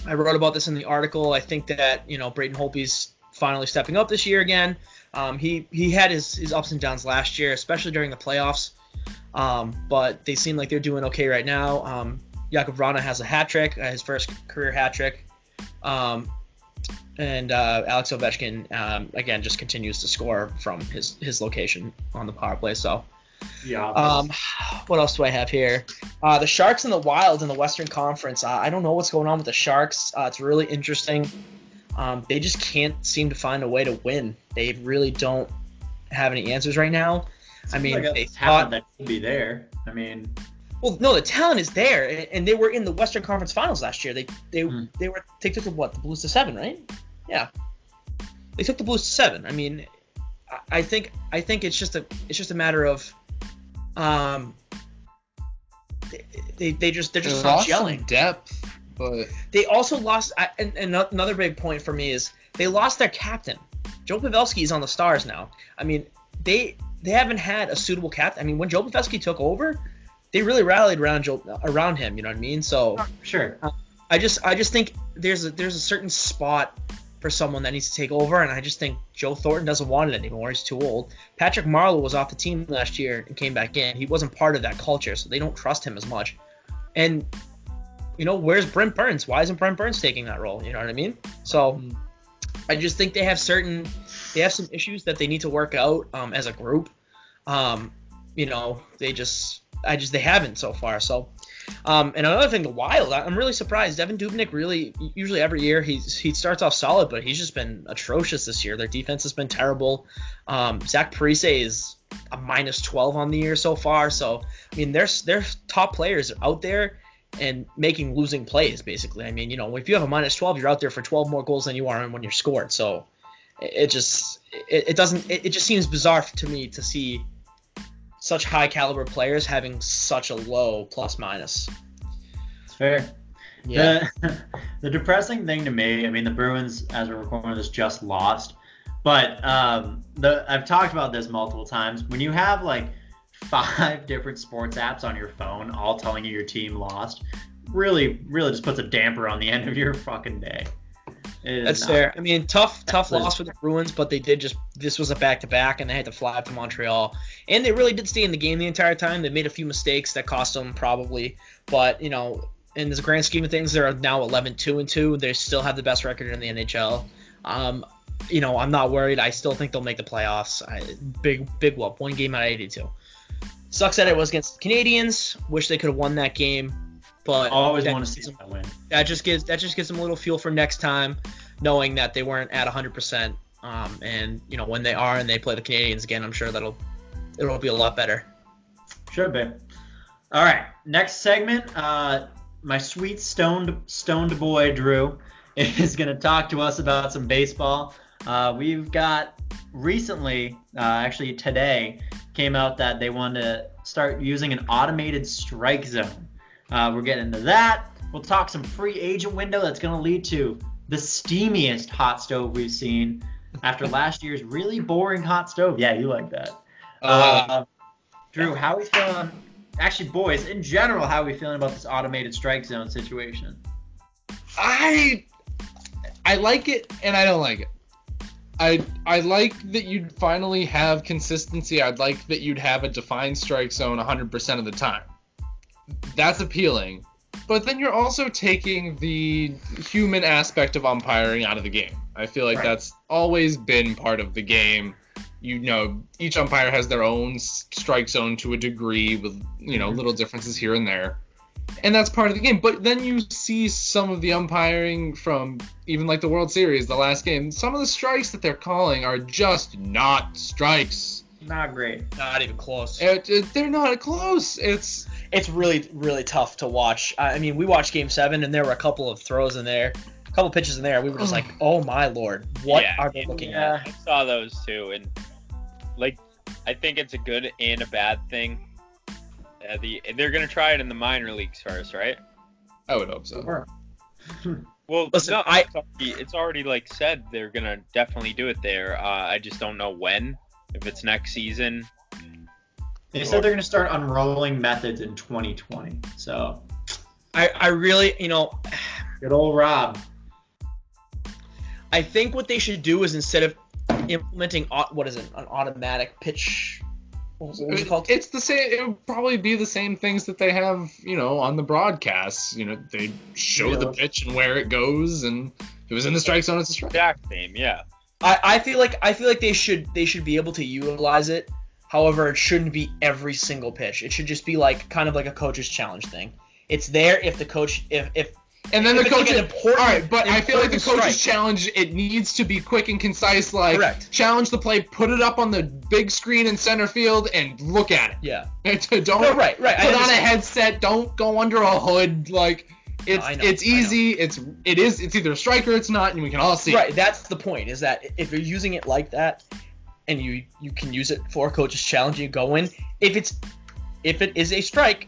I wrote about this in the article. I think that you know Braden Holtby's finally stepping up this year again. Um, he he had his, his ups and downs last year, especially during the playoffs. Um, but they seem like they're doing okay right now. Um, Jakub Vrana has a hat trick, uh, his first career hat trick. Um, and uh, Alex Ovechkin um, again just continues to score from his his location on the power play. So yeah. Um, what else do I have here? Uh, the Sharks and the Wild in the Western Conference. Uh, I don't know what's going on with the Sharks. Uh, it's really interesting. Um, they just can't seem to find a way to win. They really don't have any answers right now. I mean, like they thought that could be there. I mean, well, no, the talent is there, and they were in the Western Conference Finals last year. They they mm. they were they took the what the Blues to seven, right? Yeah, they took the Blues to seven. I mean, I think I think it's just a it's just a matter of um they they just they're just they not gelling depth, but they also lost. And, and another big point for me is they lost their captain. Joe Pavelski is on the Stars now. I mean, they they haven't had a suitable captain. I mean, when Joe Pavelski took over, they really rallied around Joe around him. You know what I mean? So sure. Uh, I just I just think there's a there's a certain spot for someone that needs to take over, and I just think Joe Thornton doesn't want it anymore. He's too old. Patrick Marleau was off the team last year and came back in. He wasn't part of that culture, so they don't trust him as much. And you know, where's Brent Burns? Why isn't Brent Burns taking that role? You know what I mean? So I just think they have certain they have some issues that they need to work out um, as a group. Um, you know, they just I just they haven't so far. So, um, and another thing, the Wild, I'm really surprised. Devan Dubnyk really usually every year he's he starts off solid, but he's just been atrocious this year. Their defense has been terrible. Um, Zach Parise is a minus 12 on the year so far. So I mean, there's there's top players out there and making losing plays basically. I mean, you know, if you have a minus 12, you're out there for 12 more goals than you are when you're scored. So it, just it, it doesn't it, it just seems bizarre to me to see such high caliber players having such a low plus minus. It's fair. Yeah. The, the depressing thing to me, I mean, the Bruins, as we're recording this, just lost. But um, the I've talked about this multiple times. When you have like five different sports apps on your phone, all telling you your team lost, really, really just puts a damper on the end of your fucking day. That's not. fair. I mean, tough, tough loss for the Bruins, but they did just. This was a back-to-back, and they had to fly up to Montreal, and they really did stay in the game the entire time. They made a few mistakes that cost them probably, but you know, in the grand scheme of things, they're now 11-2 and two. They still have the best record in the NHL. Um, you know, I'm not worried. I still think they'll make the playoffs. I, big, big whoop. One game out of 82. Sucks that it was against the Canadiens. Wish they could have won that game. But Always that want to see them- win. that just gives that just gives them a little fuel for next time, knowing that they weren't at 100%. Um, and you know when they are and they play the Canadiens again, I'm sure that'll it'll be a lot better. Should be. All right, next segment. Uh, my sweet stoned stoned boy Drew is going to talk to us about some baseball. Uh, we've got recently, uh, actually today, came out that they want to start using an automated strike zone. Uh, we're getting into that. We'll talk some free agent window that's going to lead to the steamiest hot stove we've seen after last year's really boring hot stove. Yeah, you like that. Uh, Uh, Drew, how are we feeling? Actually, boys, in general, how are we feeling about this automated strike zone situation? I I like it and I don't like it. I I like that you'd finally have consistency. I'd like that you'd have a defined strike zone 100% of the time. That's appealing. But then you're also taking the human aspect of umpiring out of the game. I feel like Right. that's always been part of the game. You know, each umpire has their own strike zone to a degree with, you know, Mhm. little differences here and there and that's part of the game. But then you see some of the umpiring from even like the World Series, the last game. Some of the strikes that they're calling are just not strikes. Not great. Not even close. It, it- they're not close. It's It's really really tough to watch. I I mean, we watched Game Seven and there were a couple of throws in there, a couple pitches in there. We were just like, oh my lord, what Yeah, are they looking yeah. at? I saw those too, and like I think it's a good and a bad thing. Uh, the they're gonna try it in the minor leagues first, right? I would hope so. Well, Listen, no, I- it's already, it's already like said they're gonna definitely do it there. Uh, I just don't know when. If it's next season, They said they're going to start unrolling methods in 2020. So, I I really you know good old Rob. I think what they should do is instead of implementing what is it an automatic pitch what was, it called It's the same. It would probably be the same things that they have, you know, on the broadcasts. You know, they show the pitch and where it goes, and if it was in the strike zone, it's a strike. exact same, yeah. I, I feel like I feel like they should they should be able to utilize it. However, it shouldn't be every single pitch. It should just be like kind of like a coach's challenge thing. It's there if the coach if if And then If the like coach. important- all right, but I feel like the coach's strike. challenge it needs to be quick and concise. Like Correct. challenge the play, put it up on the big screen in center field, and look at it. yeah don't No, right, right, Put on a headset. Don't go under a hood. Like it's know, it's easy. It's it is it's either a strike or it's not, and we can all see. it. right that's the point is that if you're using it like that and you you can use it for a coach's challenge you go in if it's if it is a strike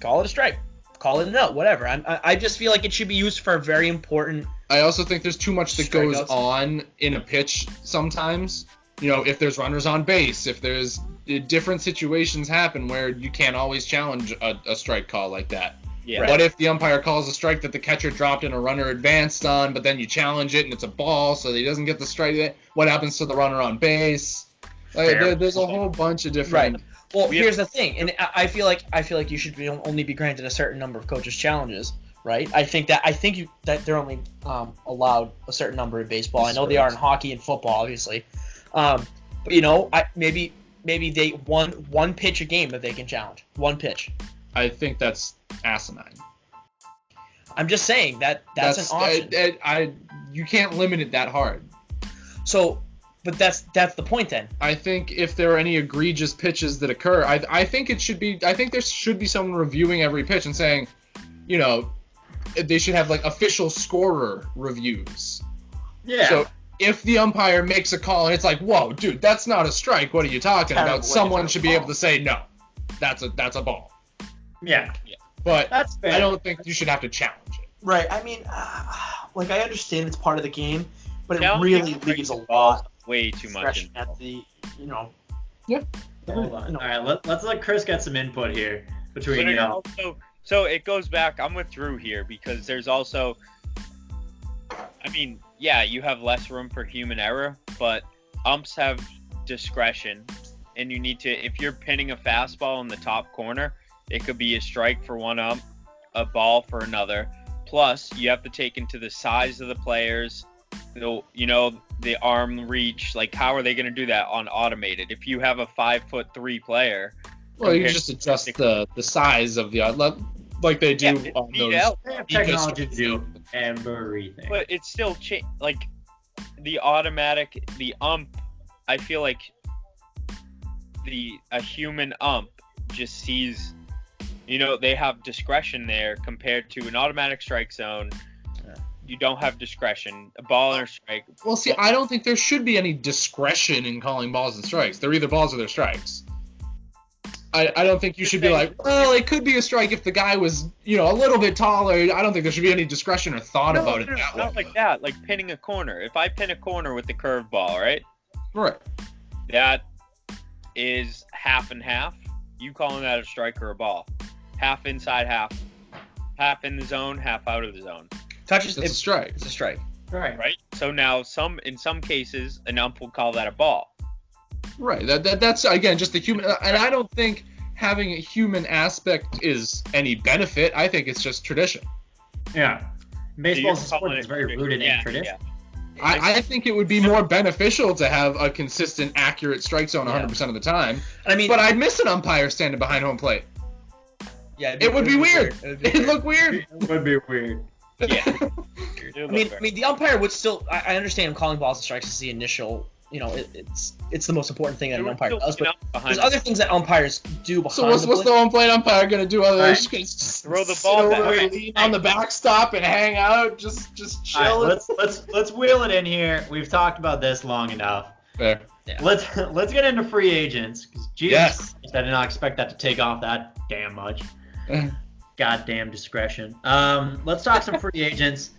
call it a strike call it a no whatever I'm, I I just feel like it should be used for a very important I also think there's too much that goes Strikeouts. on in a pitch sometimes. You know, if there's runners on base, if there's uh, different situations happen where you can't always challenge a, a strike call like that. Yeah. What if the umpire calls a strike that the catcher dropped and a runner advanced on, but then you challenge it and it's a ball, so he doesn't get the strike? What happens to the runner on base? Like, there, there's a whole bunch of different. Well, We have- here's the thing, and I I feel like I feel like you should be only be granted a certain number of coaches challenges, right? I think that I think you that they're only um, allowed a certain number in baseball. I know they are in hockey and football, obviously, um, but you know, I maybe maybe they one one pitch a game that they can challenge, one pitch. I think that's asinine. I'm just saying that that's, an option. I, I, I- you can't limit it that hard. so, but that's that's the point then. I think if there are any egregious pitches that occur, I, I think it should be. I think there should be someone reviewing every pitch and saying, you know, they should have like official scorer reviews. Yeah. So if the umpire makes a call and it's like, whoa, dude, that's not a strike. What are you talking Kind about? Someone should be ball. able to say no. That's a that's a ball. yeah. But That's fair. I don't think you should have to challenge it. Right. I mean, uh, like I understand it's part of the game, but it really leaves a balls way too much. discretion at the you know. Hold on. No. All right, let, let's let Chris get some input here between you know. also, so it goes back. I'm with Drew here because there's also, I mean, yeah, you have less room for human error, but umps have discretion, and you need to. If you're pinning a fastball in the top corner, it could be a strike for one ump, a ball for another. Plus, you have to take into the size of the players, the you know the arm reach. Like, how are they going to do that on automated? If you have a five foot three player, Well, you just adjust six- the the size of the uh, like they do Yeah, on those. DL. They have technology to do everything. But it's still cha- like the automatic the ump. I feel like the a human ump just sees, you know, they have discretion there compared to an automatic strike zone. You don't have discretion. A ball or strike. Well, see, I don't think there should be any discretion in calling balls and strikes. They're either balls or they're strikes. I, I don't think you should be like, well, it could be a strike if the guy was, you know, a little bit taller. I don't think there should be any discretion or thought No, about no, it that not way. like that. Like pinning a corner. If I pin a corner with the curve ball, right? Right. That is half and half. You calling that a strike or a ball? Half inside, half half in the zone, half out of the zone. Touches It's a strike. it's a strike. right. right? So now some in some cases an ump will call that a ball. Right. That, that that's again just the human, uh, and I don't think having a human aspect is any benefit. I think it's just tradition. Yeah. Baseball's a you're sport calling that's it very tradition. rooted Yeah, in tradition. I, I think it would be more beneficial to have a consistent, accurate strike zone 100% of the time. I mean, But I'd miss an umpire standing behind home plate. yeah, it'd It would be weird. It would be It'd weird. look weird. It would be weird. Yeah. I mean, I mean, the umpire would still. I, I understand calling balls and strikes is the initial. You know, it, it's it's the most important thing that an umpire does. But there's other things that umpires do behind So what's, the what's the plate. home plate umpire gonna do other than just Throw the sit ball over back. and lean on the backstop and hang out, just just chill? All right, let's let's let's wheel it in here. We've talked about this long enough. Fair. Yeah. Let's let's get into free agents. 'cause Jesus Yes. I did not expect that to take off that damn much. Goddamn discretion. Um, let's talk some free agents.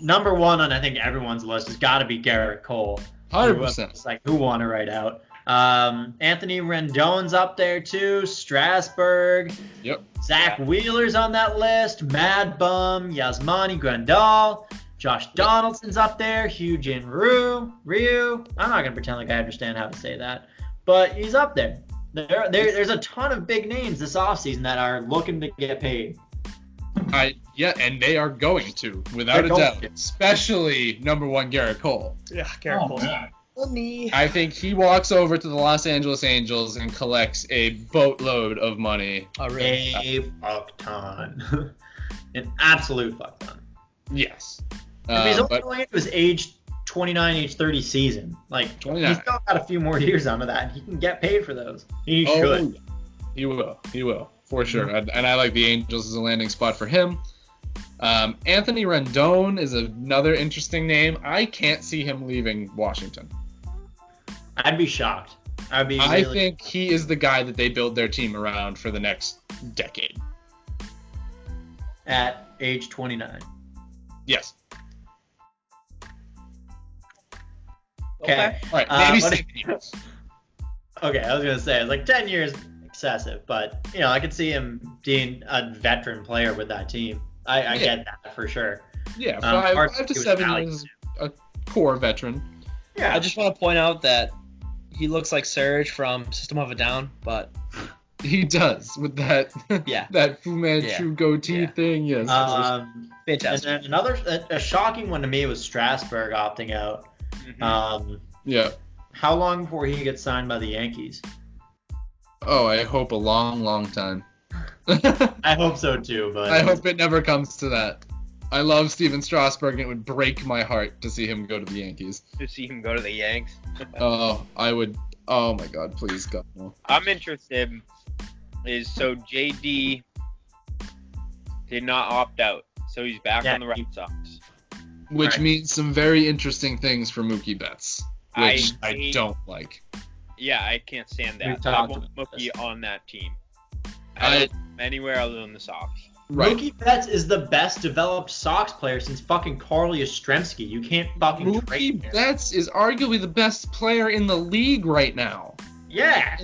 Number one on I think everyone's list has got to be Gerrit Cole. Hundred percent. It's like who want to write out? Um, Anthony Rendon's up there too. Strasburg. Yep. Zack Wheeler's on that list. Mad Bum. Yasmani Grandal. Josh Donaldson's up there. Hyun-Jin Ryu. Ryu. I'm not gonna pretend like I understand how to say that, but he's up there. There, there there's a ton of big names this offseason that are looking to get paid. I yeah, and they are going to, without They're a doubt. to. Especially number one Gerrit Cole. Yeah, Gerrit Oh, Cole's money. I think he walks over to the Los Angeles Angels and collects a boatload of money. Oh, really? A fuck ton. An absolute fuck ton. Yes. If he's Uh, only but going into his age 29, age 30 season, like 29. he's still got a few more years on of that. He can get paid for those. He Oh, should. He will. He will. For sure. And, and I like the Angels as a landing spot for him. Um, Anthony Rendon is another interesting name. I can't see him leaving Washington. I'd be shocked. I'd be. I really- think he is the guy that they build their team around for the next decade. at age 29. Yes. Okay. All right. Uh, Maybe what- seven years. Okay, I was gonna say it's like 10 years excessive, but you know I could see him being a veteran player with that team. I, I Yeah. get that for sure. Yeah, Um, five, hard five to to seven years a core veteran. Yeah, I just want to point out that he looks like Serj from System of a Down, but He does with that Yeah. that Fu Manchu Yeah. goatee Yeah. thing. Yes. Um, fantastic. and then another a, a shocking one to me was Strasburg opting out. Mhm. Um, yeah. how long before he gets signed by the Yankees? Oh, I hope a long, long time. I hope so too, but I hope it never comes to that. I love Stephen Strasburg, and it would break my heart to see him go to the Yankees. to see him go to the Yanks. Oh, I would. Oh my God, please God no. I'm interested. Is so JD did not opt out, so he's back Yeah, on the Red Sox. Which Right. means some very interesting things for Mookie Betts, which I, hate- don't like. Yeah, I can't stand We've that. I talked want about Mookie this. on that team. I- I don't want anywhere other than the Sox. Right. Mookie Betts is the best developed Sox player since fucking Carl Yastrzemski. You can't fucking trade Mookie him. Betts is arguably the best player in the league right now. Yeah,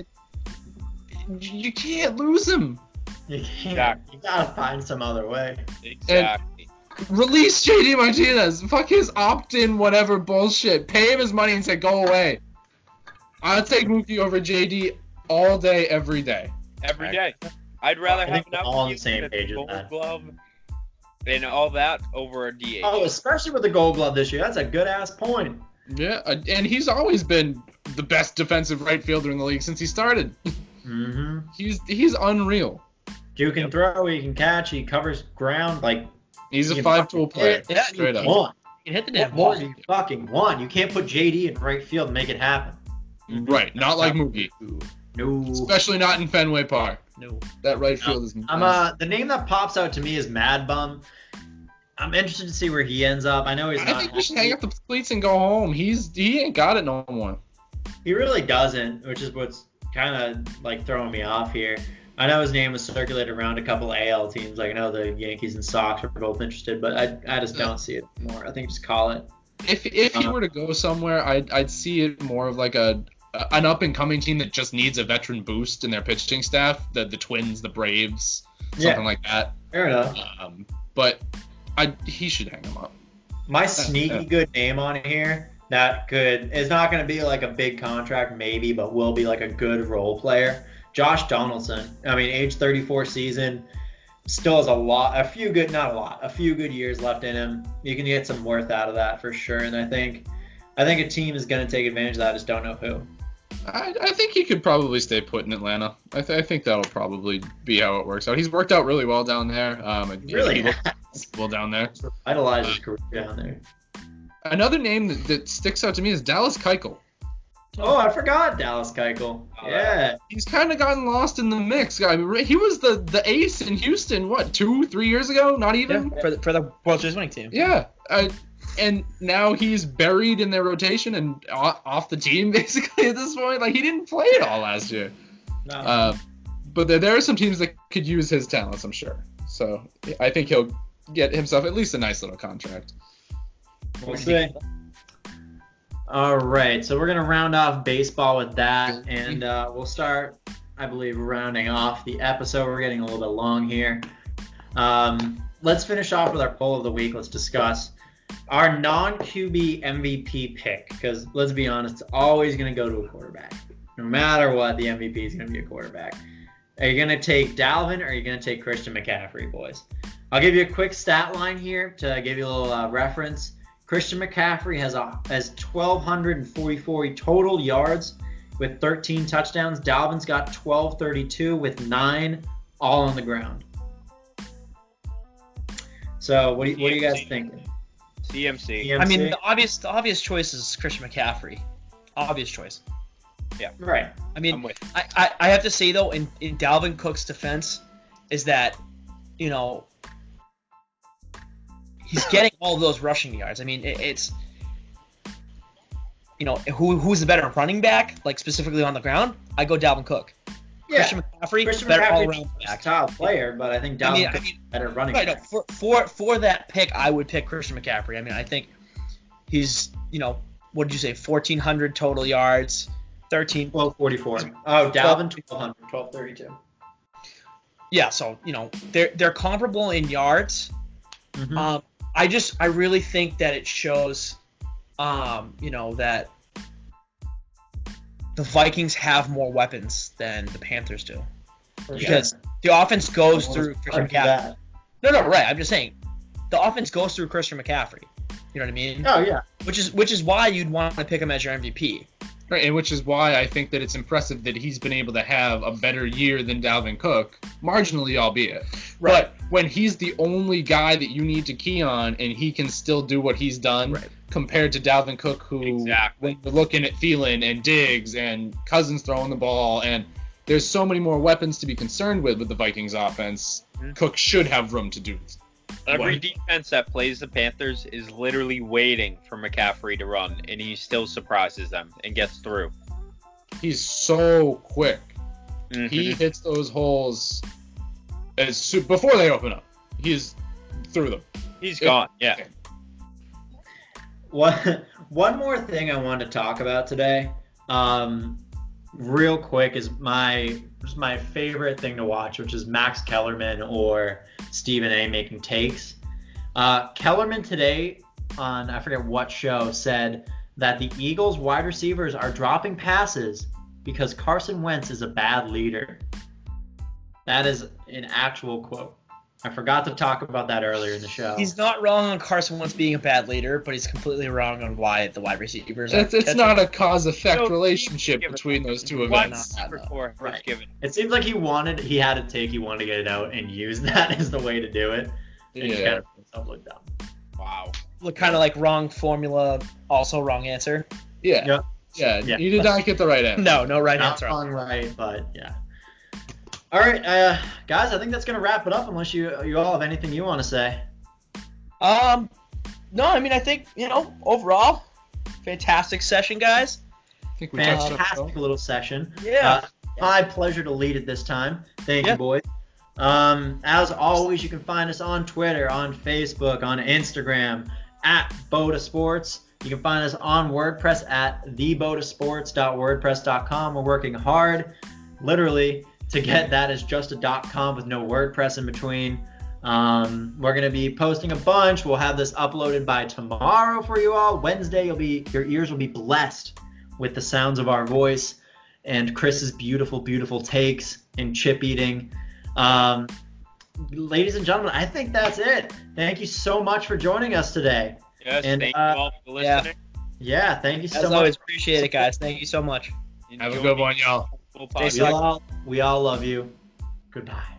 You can't lose him. you can't. Exactly. You gotta find some other way. Exactly. Release JD Martinez. Fuck his opt-in whatever bullshit. Pay him his money and say go away. I'll take Mookie over JD all day, every day. Every day. I'd rather I have think an we're all on the same with a page with Gold that. glove and all that over a DH. Oh, especially with the Gold Glove this year. That's a good ass point. Yeah, uh, and he's always been the best defensive right fielder in the league since he started. Mm-hmm. He's he's unreal. You can throw, he can catch, he covers ground. Like He's a You five tool player. Yeah, straight up. one. You can hit the What damn more ball. do you fucking want? You can't put JD in right field and make it happen. Right. Not like Mookie. No. Especially not in Fenway Park. No. That right field is. I'm uh the name that pops out to me is Mad Bum. I'm interested to see where he ends up. I know he's I not. think we should hang up the cleats and go home. He's he ain't got it no more. He really doesn't, which is what's kind of like throwing me off here. I know his name was circulated around a couple AL teams. Like I know the Yankees and Sox are both interested, but I, I just don't see it more. I think just call it. If if he Uh-huh. were to go somewhere, I'd I'd see it more of like a an up and coming team that just needs a veteran boost in their pitching staff. The the Twins, the Braves, something like that. fair enough. Um, but I he should hang him up. My sneaky yeah. good name on here that could is not going to be like a big contract maybe, but will be like a good role player. Josh Donaldson. I mean, age 34 season, still has a lot, a few good, not a lot, a few good years left in him. You can get some worth out of that for sure. And I think, I think a team is going to take advantage of that. I just don't know who. I, I think he could probably stay put in Atlanta. I, th- I think that'll probably be how it works out. He's worked out really well down there. Um, Really well down there. Idolize his career down there. Another name that, that sticks out to me is Dallas Keuchel. Oh, I forgot Dallas Keuchel. Oh, Yeah. He's kind of gotten lost in the mix. I mean, he was the the ace in Houston. What two, three years ago? Not even. For the, for the World Series winning team. Yeah. Uh, and now he's buried in their rotation and off the team basically at this point. Like he didn't play at all last year. No. Uh, but there, there are some teams that could use his talents, I'm sure. So I think he'll get himself at least a nice little contract. We'll see. All right, so we're gonna round off baseball with that, and uh, we'll start, I believe, rounding off the episode. We're getting a little bit long here. Um, let's finish off with our poll of the week. Let's discuss our non-QB MVP pick, because let's be honest, it's always gonna go to a quarterback. No matter what, the MVP is gonna be a quarterback. Are you gonna take Dalvin or are you gonna take Christian McCaffrey, boys? I'll give you a quick stat line here to give you a little uh, reference. Christian McCaffrey has a has 1,244 total yards with 13 touchdowns. Dalvin's got 1,232 with nine all on the ground. So what do you, what are you guys CMC. thinking? CMC. I mean, the obvious the obvious choice is Christian McCaffrey. Obvious choice. Yeah. Right. I I'm mean, with. I, I, I have to say though, in, in Dalvin Cook's defense, is that you know he's getting all of those rushing yards. I mean, it, it's you know who who's the better running back, like specifically on the ground? I go Dalvin Cook. Yeah. Christian McCaffrey, Christian better all around back. style player, but I think Dalvin I mean, I mean, better running Right, no, for for for that pick, I would pick Christian McCaffrey. I mean, I think he's you know what did you say, 1,400 total yards, 13 1244. Oh, Dalvin 1,200, 1232. Yeah, so you know they're they're comparable in yards. Mhm. Um, I just I really think that it shows, um, you know that the Vikings have more weapons than the Panthers do For because sure. the offense goes through Christian McCaffrey. No, no, right. I'm just saying the offense goes through Christian McCaffrey. You know what I mean? Oh yeah. Which is which is why you'd want to pick him as your MVP. Right, and which is why I think that it's impressive that he's been able to have a better year than Dalvin Cook, marginally albeit. Right. But when he's the only guy that you need to key on and he can still do what he's done Right. compared to Dalvin Cook who Exactly. when you're looking at Thielen and Diggs and Cousins throwing the ball and there's so many more weapons to be concerned with with the Vikings offense. Mhm. Cook should have room to do Every What? defense that plays the Panthers is literally waiting for McCaffrey to run, and he still surprises them and gets through. He's so quick. Mhm. He hits those holes as soo- before they open up. He's through them. He's gone. Yeah. One one more thing I wanted to talk about today, um, real quick, is my just my favorite thing to watch, which is Max Kellerman or Stephen A. making takes. Uh, Kellerman today on I forget what show said that the Eagles wide receivers are dropping passes because Carson Wentz is a bad leader. That is an actual quote. I forgot to talk about that earlier in the show. He's not wrong on Carson Wentz being a bad leader, but he's completely wrong on why the wide receivers. It's, it's not a cause effect So, relationship between those two events. for Right. given. It seems like he wanted, he had a take, he wanted to get it out and use that as the way to do it. And Yeah. kind of made himself look dumb. Wow. look kind of like wrong formula, also wrong answer. Yeah. Yeah. Yeah. Yeah. You did not get the right answer. No, no right Not answer. wrong, right, but yeah. All right, uh, guys, I think that's gonna wrap it up. Unless you you all have anything you want to say. Um, no, I mean I think you know overall, fantastic session, guys. I think we touched on it. Fantastic little session. Yeah. Uh, my pleasure to lead it this time. Thank Yeah. you, boys. Um, as always, you can find us on Twitter, on Facebook, on Instagram at BOTA Sports. You can find us on WordPress at thebotasports.wordpress.com. We're working hard, literally, to get that is just a .com with no WordPress in between. Um, we're gonna be posting a bunch. We'll have this uploaded by tomorrow for you all. Wednesday, you'll be your ears will be blessed with the sounds of our voice and Chris's beautiful, beautiful takes and chip eating. Um, ladies and gentlemen, I think that's it. Thank you so much for joining us today. Yes, And, thank uh, you all for yeah. listening. Yeah, thank you so As much. always, appreciate it, guys. Thank you so much. Have a good one, y'all. Full We all, we all love you. Goodbye.